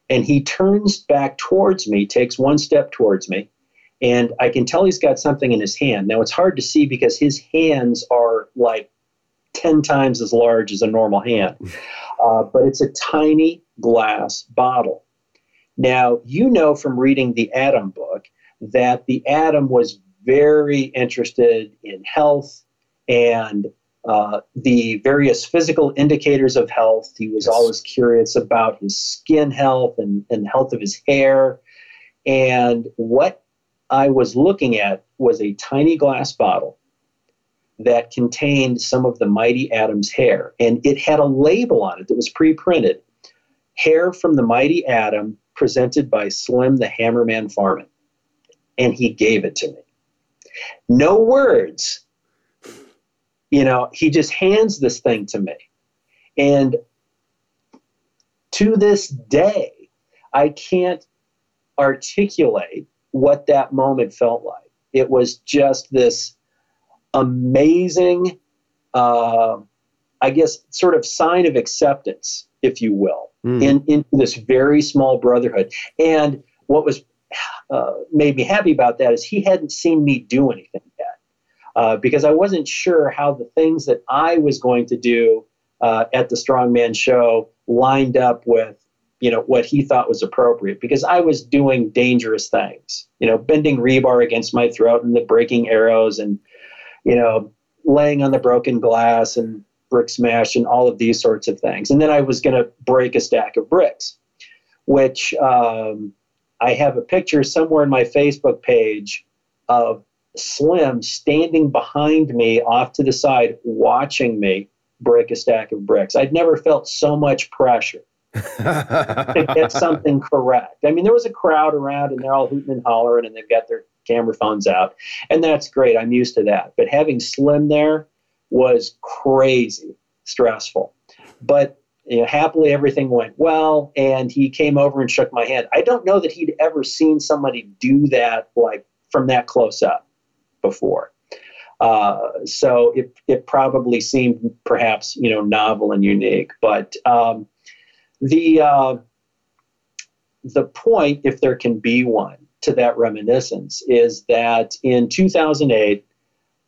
And he turns back towards me, takes one step towards me, and I can tell he's got something in his hand. Now, it's hard to see because his hands are like 10 times as large as a normal hand. Uh, but it's a tiny glass bottle. Now, you know from reading the Atom book that the Atom was very interested in health and uh, the various physical indicators of health. He was yes. always curious about his skin health and, and health of his hair. And what I was looking at was a tiny glass bottle that contained some of the Mighty Atom's hair. And it had a label on it that was pre printed Hair from the Mighty Atom, presented by Slim the Hammerman Farman. And he gave it to me. No words. You know, he just hands this thing to me. And to this day, I can't articulate what that moment felt like. It was just this amazing, uh, I guess, sort of sign of acceptance, if you will, mm. in into this very small brotherhood. And what was uh, made me happy about that is he hadn't seen me do anything yet, uh, because I wasn't sure how the things that I was going to do uh, at the Strongman show lined up with you know what he thought was appropriate because I was doing dangerous things, you know, bending rebar against my throat and the breaking arrows and you know, laying on the broken glass and brick smash and all of these sorts of things. And then I was going to break a stack of bricks, which um, I have a picture somewhere in my Facebook page of Slim standing behind me off to the side, watching me break a stack of bricks. I'd never felt so much pressure <laughs> to get something correct. I mean, there was a crowd around and they're all hooting and hollering and they've got their camera phones out. And that's great. I'm used to that. But having Slim there was crazy stressful. But you know, happily everything went well and he came over and shook my hand. I don't know that he'd ever seen somebody do that like from that close up before. Uh, so it, it probably seemed perhaps you know novel and unique, but um, the uh, the point, if there can be one, to that reminiscence is that in 2008,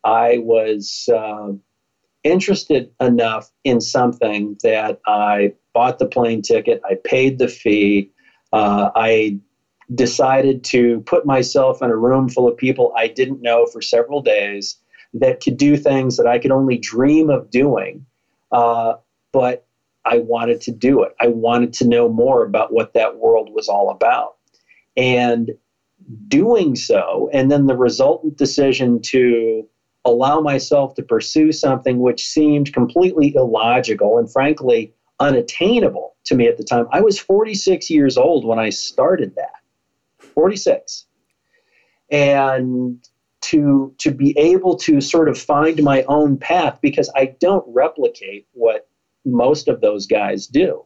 I was uh, interested enough in something that I bought the plane ticket, I paid the fee, uh, I decided to put myself in a room full of people I didn't know for several days that could do things that I could only dream of doing. Uh, but I wanted to do it. I wanted to know more about what that world was all about. And doing so, and then the resultant decision to allow myself to pursue something which seemed completely illogical and frankly unattainable to me at the time. I was 46 years old when I started that. 46. And to to be able to sort of find my own path because I don't replicate what most of those guys do.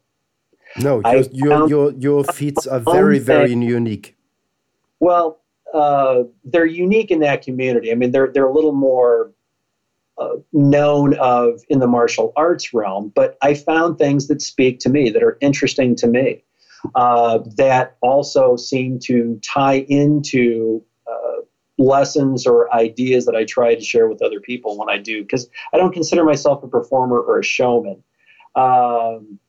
No, your your, your, your feats are very very unique. Well, uh, they're unique in that community. I mean, they're they're a little more uh, known of in the martial arts realm, but I found things that speak to me, that are interesting to me, uh, that also seem to tie into uh, lessons or ideas that I try to share with other people when I do, because I don't consider myself a performer or a showman. Um,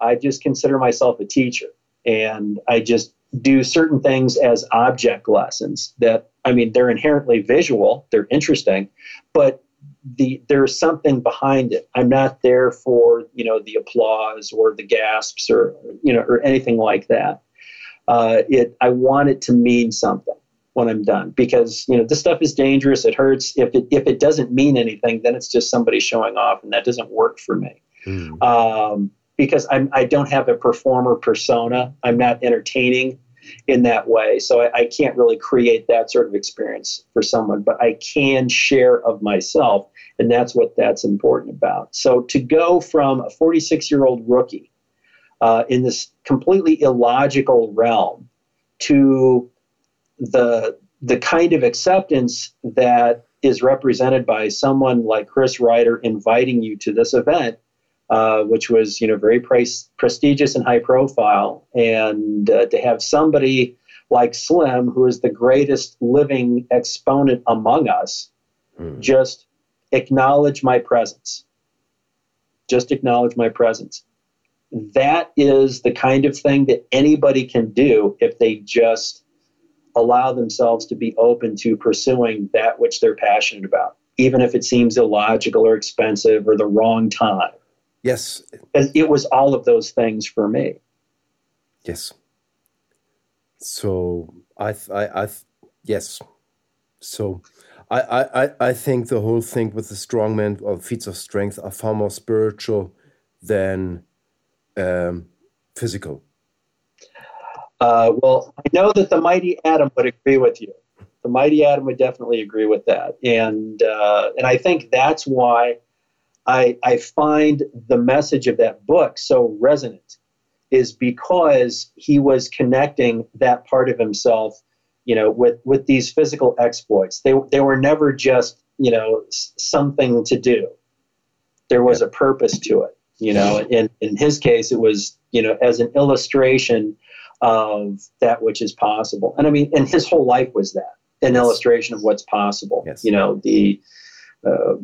I just consider myself a teacher, and I just do certain things as object lessons that I mean they're inherently visual, they're interesting, but the there's something behind it. I'm not there for you know the applause or the gasps or you know or anything like that. Uh, it I want it to mean something when I'm done because you know this stuff is dangerous. It hurts. If it if it doesn't mean anything, then it's just somebody showing off, and that doesn't work for me. Mm. Um, because I'm I don't have a performer persona. I'm not entertaining in that way. So I, I, can't really create that sort of experience for someone, but I can share of myself. And that's what that's important about. So to go from a 46 year old rookie uh, in this completely illogical realm to the, the kind of acceptance that is represented by someone like Chris Rider inviting you to this event uh, which was you know very price, prestigious and high profile, and uh, to have somebody like Slim, who is the greatest living exponent among us, mm. just acknowledge my presence. Just acknowledge my presence. That is the kind of thing that anybody can do if they just allow themselves to be open to pursuing that which they're passionate about, even if it seems illogical or expensive or the wrong time. Yes. It was all of those things for me. Yes. So I, I, I, yes. So I, I, I think the whole thing with the strongman or feats of strength are far more spiritual than um, physical. Uh, well, I know that the mighty Atom would agree with you. The mighty Atom would definitely agree with that, and uh, and I think that's why I, I find the message of that book so resonant is because he was connecting that part of himself, you know, with, with these physical exploits. They, they were never just, you know, something to do. There was a purpose to it, you know. In, in his case, it was, you know, as an illustration of that which is possible. And I mean, and his whole life was that an illustration of what's possible. Yes. You know, the, uh,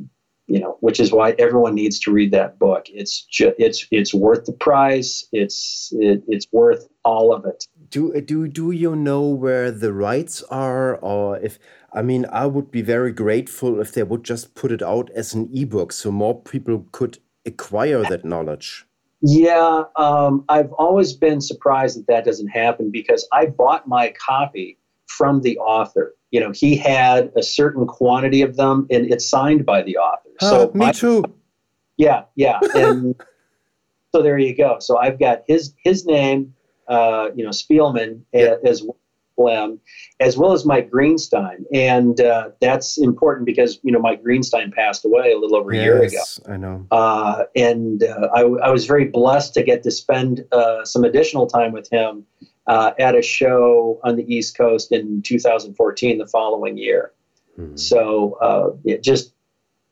you know, which is why everyone needs to read that book. It's just it's it's worth the price. It's it, it's worth all of it. Do do do you know where the rights are, or if I mean, I would be very grateful if they would just put it out as an ebook, so more people could acquire that knowledge. Yeah, um, I've always been surprised that that doesn't happen because I bought my copy from the author. You know, he had a certain quantity of them, and it's signed by the author. So me too. Yeah, yeah, <laughs> and so there you go. So I've got his his name, uh, you know, Spielman yeah. as well, as well as Mike Greenstein, and uh, that's important because you know Mike Greenstein passed away a little over a year ago. I know, uh, and uh, I, I, was very blessed to get to spend uh, some additional time with him uh, at a show on the East Coast in 2014, the following year. Mm-hmm. So uh, it just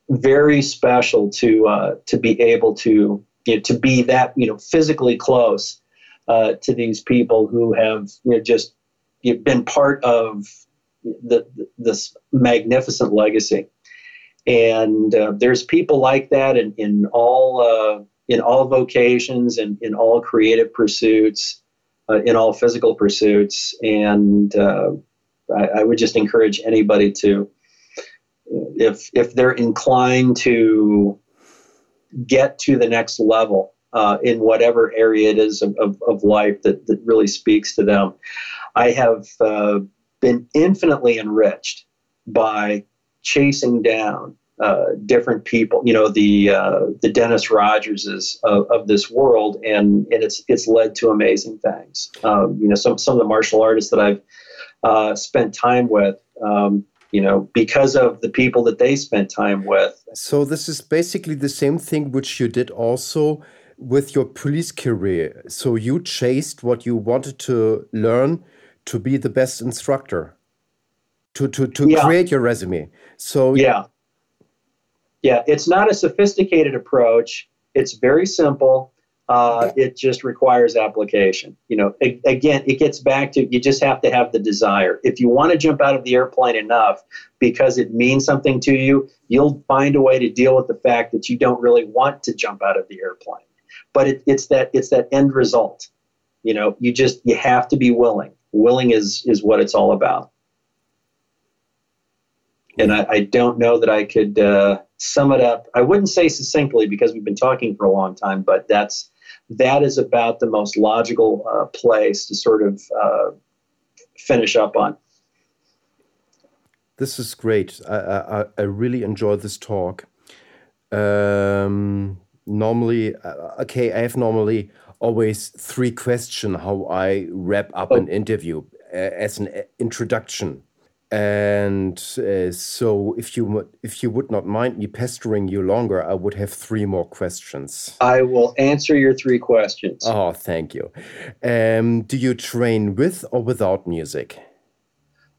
very special to uh, to be able to you know, to be that you know physically close uh, to these people who have you know just you've been part of the, this magnificent legacy. And uh, there's people like that in, in all uh, in all vocations and in all creative pursuits, uh, in all physical pursuits. And uh, I, I would just encourage anybody to if if they're inclined to get to the next level uh, in whatever area it is of, of, of, life that, that really speaks to them. I have uh, been infinitely enriched by chasing down uh, different people, you know, the uh, the Dennis Rogerses of, of, this world, and, and it's it's led to amazing things. Um, you know, some some of the martial artists that I've uh, spent time with. Um, you know, because of the people that they spent time with. So this is basically the same thing which you did also with your police career. So you chased what you wanted to learn to be the best instructor, to to to yeah. create your resume. So yeah. Yeah, it's not a sophisticated approach. It's very simple. Uh, it just requires application. You know, a- again, it gets back to you just have to have the desire. If you want to jump out of the airplane enough because it means something to you, you'll find a way to deal with the fact that you don't really want to jump out of the airplane. But it, it's that it's that end result. You know, you just you have to be willing. Willing is is what it's all about. And I, I don't know that I could uh, sum it up. I wouldn't say succinctly because we've been talking for a long time, but that's that is about the most logical uh, place to sort of uh, finish up on. This is great. I, I, I really enjoy this talk. Um, normally, uh, okay, I have normally always three questions how I wrap up oh. an interview uh, as an uh, introduction. And uh, so, if you if you would not mind me pestering you longer, I would have three more questions. I will answer your three questions. Oh, thank you. Um, do you train with or without music?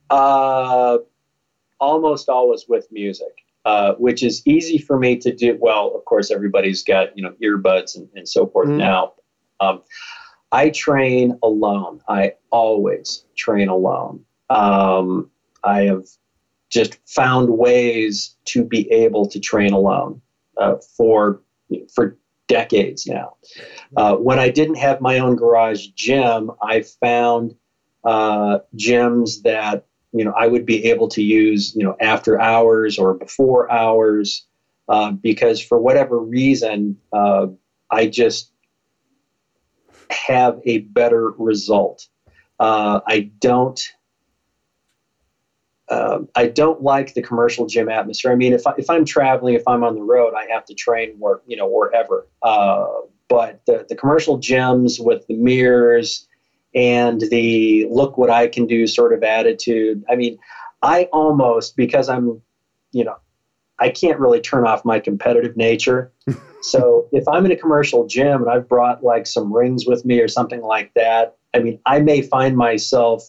Uh, almost always with music, uh, which is easy for me to do. Well, of course, everybody's got you know earbuds and, and so forth mm. now. Um, I train alone. I always train alone. Um, I have just found ways to be able to train alone uh, for for decades now. Uh, when I didn't have my own garage gym, I found uh, gyms that you know I would be able to use you know after hours or before hours uh, because for whatever reason uh, I just have a better result. Uh, I don't uh, I don't like the commercial gym atmosphere. I mean, if I, if I'm traveling, if I'm on the road, I have to train where you know wherever. Uh, but the the commercial gyms with the mirrors and the look what I can do sort of attitude. I mean, I almost because I'm, you know, I can't really turn off my competitive nature. <laughs> so if I'm in a commercial gym and I've brought like some rings with me or something like that, I mean, I may find myself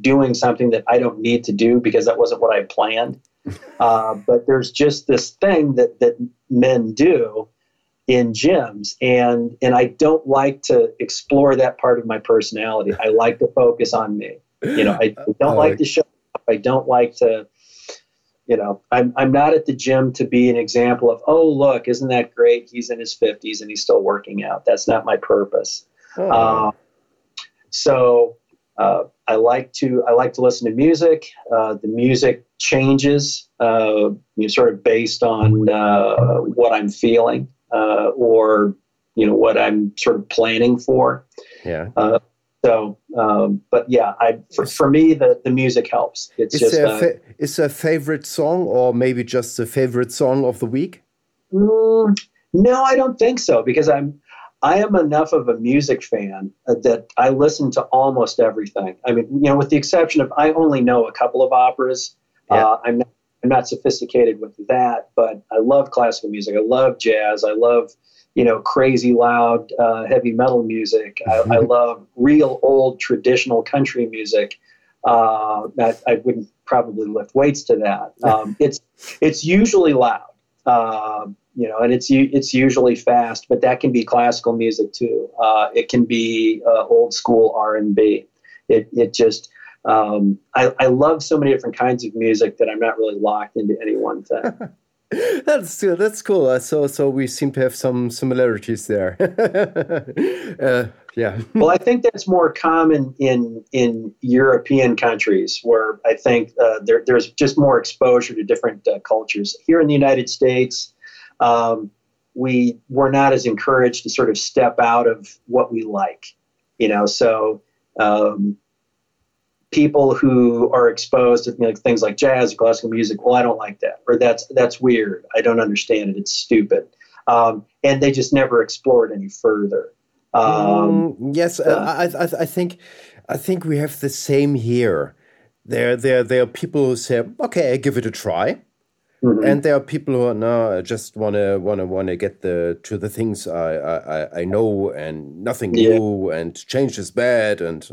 doing something that I don't need to do because that wasn't what I planned. <laughs> Uh, but there's just this thing that that men do in gyms, and and I don't like to explore that part of my personality. I like to focus on me. You know, I, <laughs> I don't like to show up. I don't like to. You know, I'm I'm not at the gym to be an example of oh look, isn't that great? He's in his 50s and he's still working out. That's not my purpose. Oh. Uh, so uh, I like to I like to listen to music. Uh, the music changes, uh, you know, sort of based on uh, what I'm feeling uh, or you know what I'm sort of planning for. Yeah. Uh, so, um, but yeah, I for, for, me the, the music helps. It's is just there a fa- is there a favorite song or maybe just a favorite song of the week? Mm, no, I don't think so because I'm I am enough of a music fan uh, that I listen to almost everything. I mean, you know, with the exception of I only know a couple of operas. Yeah. Uh, I'm not, I'm not sophisticated with that, but I love classical music. I love jazz. I love you know crazy loud uh, heavy metal music. I, I, love real old traditional country music. Uh, that I wouldn't probably lift weights to that. <laughs> Um, it's it's usually loud. Uh, you know, and it's it's usually fast, but that can be classical music too. Uh, it can be uh, old school R and B. It it just um, I, I love so many different kinds of music that I'm not really locked into any one thing. <laughs> that's that's cool. Uh, so so we seem to have some similarities there. <laughs> uh, yeah. <laughs> well, I think that's more common in in European countries where I think uh, there, there's just more exposure to different uh, cultures. Here in the United States, um, we were not as encouraged to sort of step out of what we like, you know. So um, people who are exposed to you know, things like jazz, classical music, well, I don't like that, or that's that's weird. I don't understand it. It's stupid, um, and they just never explored any further. Um, mm, yes, uh, I, I, I think I think we have the same here. There, there, there are people who say, "Okay, I give it a try." Mm-hmm. And there are people who are no, I just wanna wanna wanna get the to the things I I, I know and nothing yeah. new and change is bad and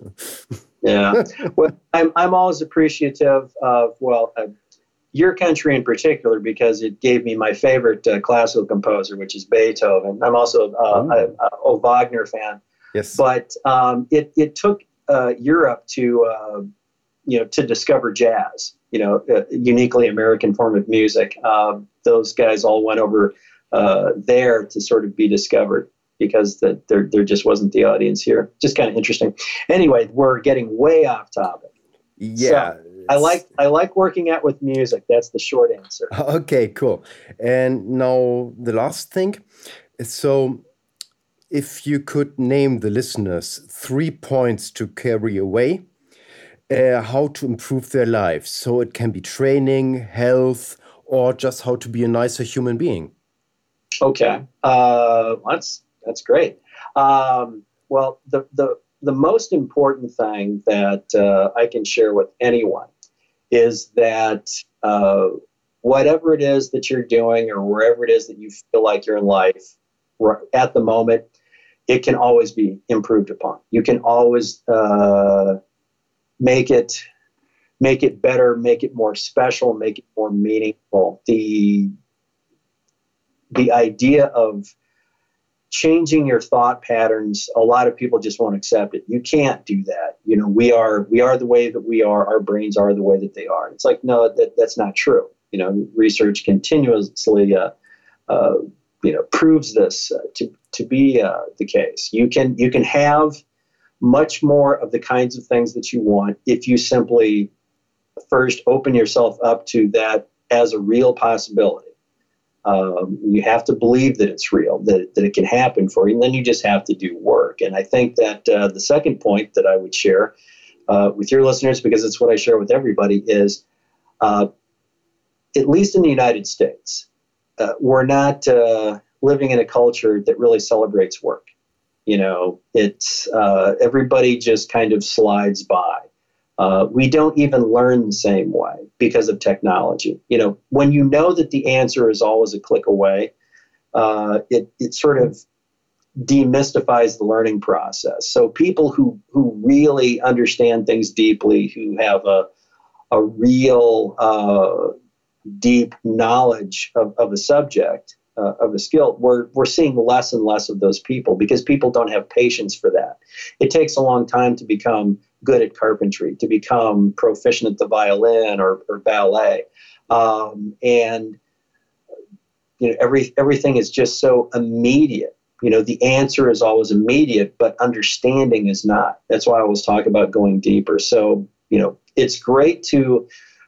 <laughs> yeah. Well, I'm I'm always appreciative of well, uh, your country in particular because it gave me my favorite uh, classical composer, which is Beethoven. I'm also uh, a, a, a, Wagner fan. Yes. But um, it, it took uh, Europe to, uh, you know, to discover jazz, you know, a uniquely American form of music. Um, those guys all went over uh, there to sort of be discovered because the, there, there just wasn't the audience here. Just kind of interesting. Anyway, we're getting way off topic. Yeah. So, I like I like working out with music. That's the short answer. <laughs> Okay, cool. And now the last thing. So, if you could name the listeners three points to carry away, uh, how to improve their lives. So it can be training, health, or just how to be a nicer human being. Okay, uh, that's that's great. Um, well, the the the most important thing that uh, I can share with anyone is that uh, whatever it is that you're doing or wherever it is that you feel like you're in life at the moment, it can always be improved upon. You can always uh, make it make it better, make it more special, make it more meaningful. The the idea of changing your thought patterns a lot of people just won't accept it. You can't do that. You know we are we are the way that we are. Our brains are the way that they are. It's like no that, that's not true. You know research continuously uh, uh, you know proves this uh, to to be uh, the case. You can you can have much more of the kinds of things that you want if you simply first open yourself up to that as a real possibility um, you have to believe that it's real, that, that it can happen for you, and then you just have to do work. And I think that uh, the second point that I would share uh, with your listeners, because it's what I share with everybody, is uh, at least in the United States, uh, we're not uh, living in a culture that really celebrates work. You know, it's uh, everybody just kind of slides by. Uh, we don't even learn the same way because of technology. You know, when you know that the answer is always a click away, uh, it, it sort of demystifies the learning process. So people who, who really understand things deeply, who have a, a real uh, deep knowledge of, of a subject, uh, of a skill, we're, we're seeing less and less of those people because people don't have patience for that. It takes a long time to become good at carpentry, to become proficient at the violin or, or ballet. Um, and you know, every, everything is just so immediate. You know, the answer is always immediate, but understanding is not. That's why I always talk about going deeper. So, you know, it's great to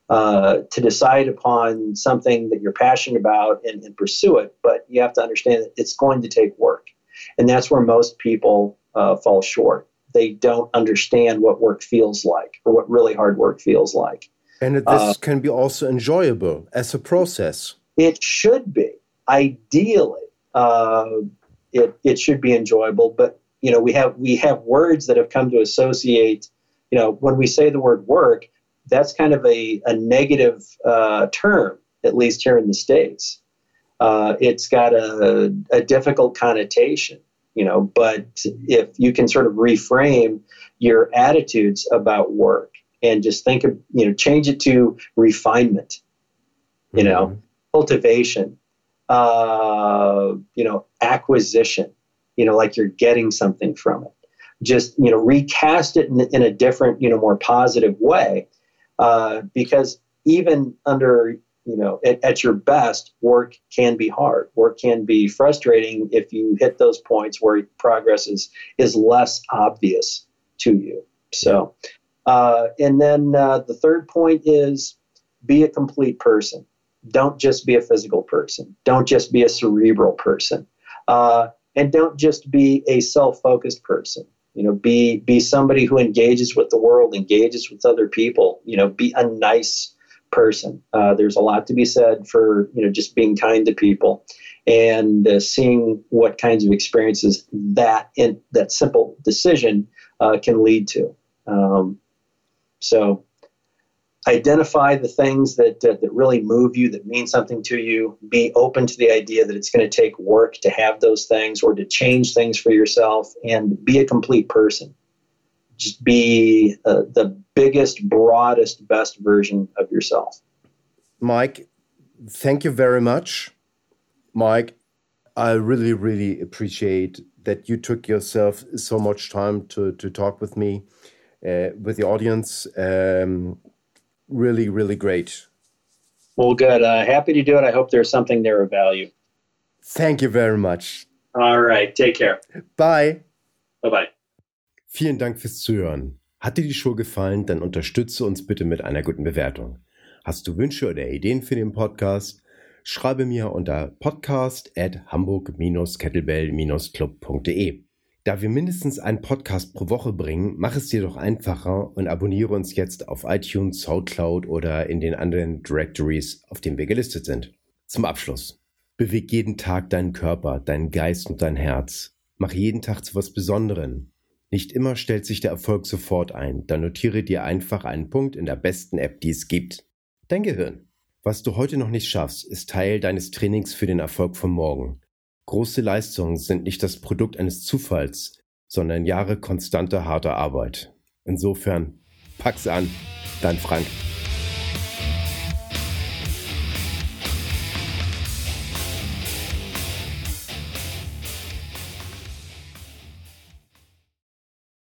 uh, to decide upon something that you're passionate about and, and, pursue it, but you have to understand that it's going to take work. And that's where most people uh, fall short. They don't understand what work feels like or what really hard work feels like. And this uh, can be also enjoyable as a process. It should be. Ideally, uh, it, it should be enjoyable, but you know we have we have words that have come to associate you know when we say the word work that's kind of a, a negative uh, term, at least here in the States. Uh, it's got a, a difficult connotation, you know, but if you can sort of reframe your attitudes about work and just think of, you know, change it to refinement, you mm-hmm. know, cultivation, uh, you know, acquisition, you know, like you're getting something from it. Just, you know, recast it in, in a different, you know, more positive way uh, because even under you know at, at, your best work can be hard. Work can be frustrating if you hit those points where progress is is less obvious to you. So uh, and then uh, the third point is be a complete person. Don't just be a physical person. Don't just be a cerebral person. Uh, and don't just be a self-focused person you know be be somebody who engages with the world engages with other people you know be a nice person. Uh, there's a lot to be said for you know just being kind to people and uh, seeing what kinds of experiences that in that simple decision uh, can lead to. Um, so identify the things that, uh, that really move you, that mean something to you. Be open to the idea that it's going to take work to have those things or to change things for yourself and be a complete person. Just be uh, the biggest, broadest, best version of yourself. Mike, thank you very much. Mike, I really, really appreciate that you took yourself so much time to, to talk with me, uh, with the audience. Um, really, really great. Well, good. Uh, happy to do it. I hope there's something there of value. Thank you very much. All right. Take care. Bye. Bye bye. Vielen Dank fürs Zuhören. Hat dir die Show gefallen, dann unterstütze uns bitte mit einer guten Bewertung. Hast du Wünsche oder Ideen für den Podcast? Schreibe mir unter podcast at hamburg-kettlebell-club.de. Da wir mindestens einen Podcast pro Woche bringen, mach es dir doch einfacher und abonniere uns jetzt auf iTunes, Soundcloud oder in den anderen Directories, auf denen wir gelistet sind. Zum Abschluss. Beweg jeden Tag deinen Körper, deinen Geist und dein Herz. Mach jeden Tag zu was Besonderem. Nicht immer stellt sich der Erfolg sofort ein, dann notiere dir einfach einen Punkt in der besten App, die es gibt. Dein Gehirn. Was du heute noch nicht schaffst, ist Teil deines Trainings für den Erfolg von morgen. Große Leistungen sind nicht das Produkt eines Zufalls, sondern Jahre konstanter harter Arbeit. Insofern, pack's an, dein Frank.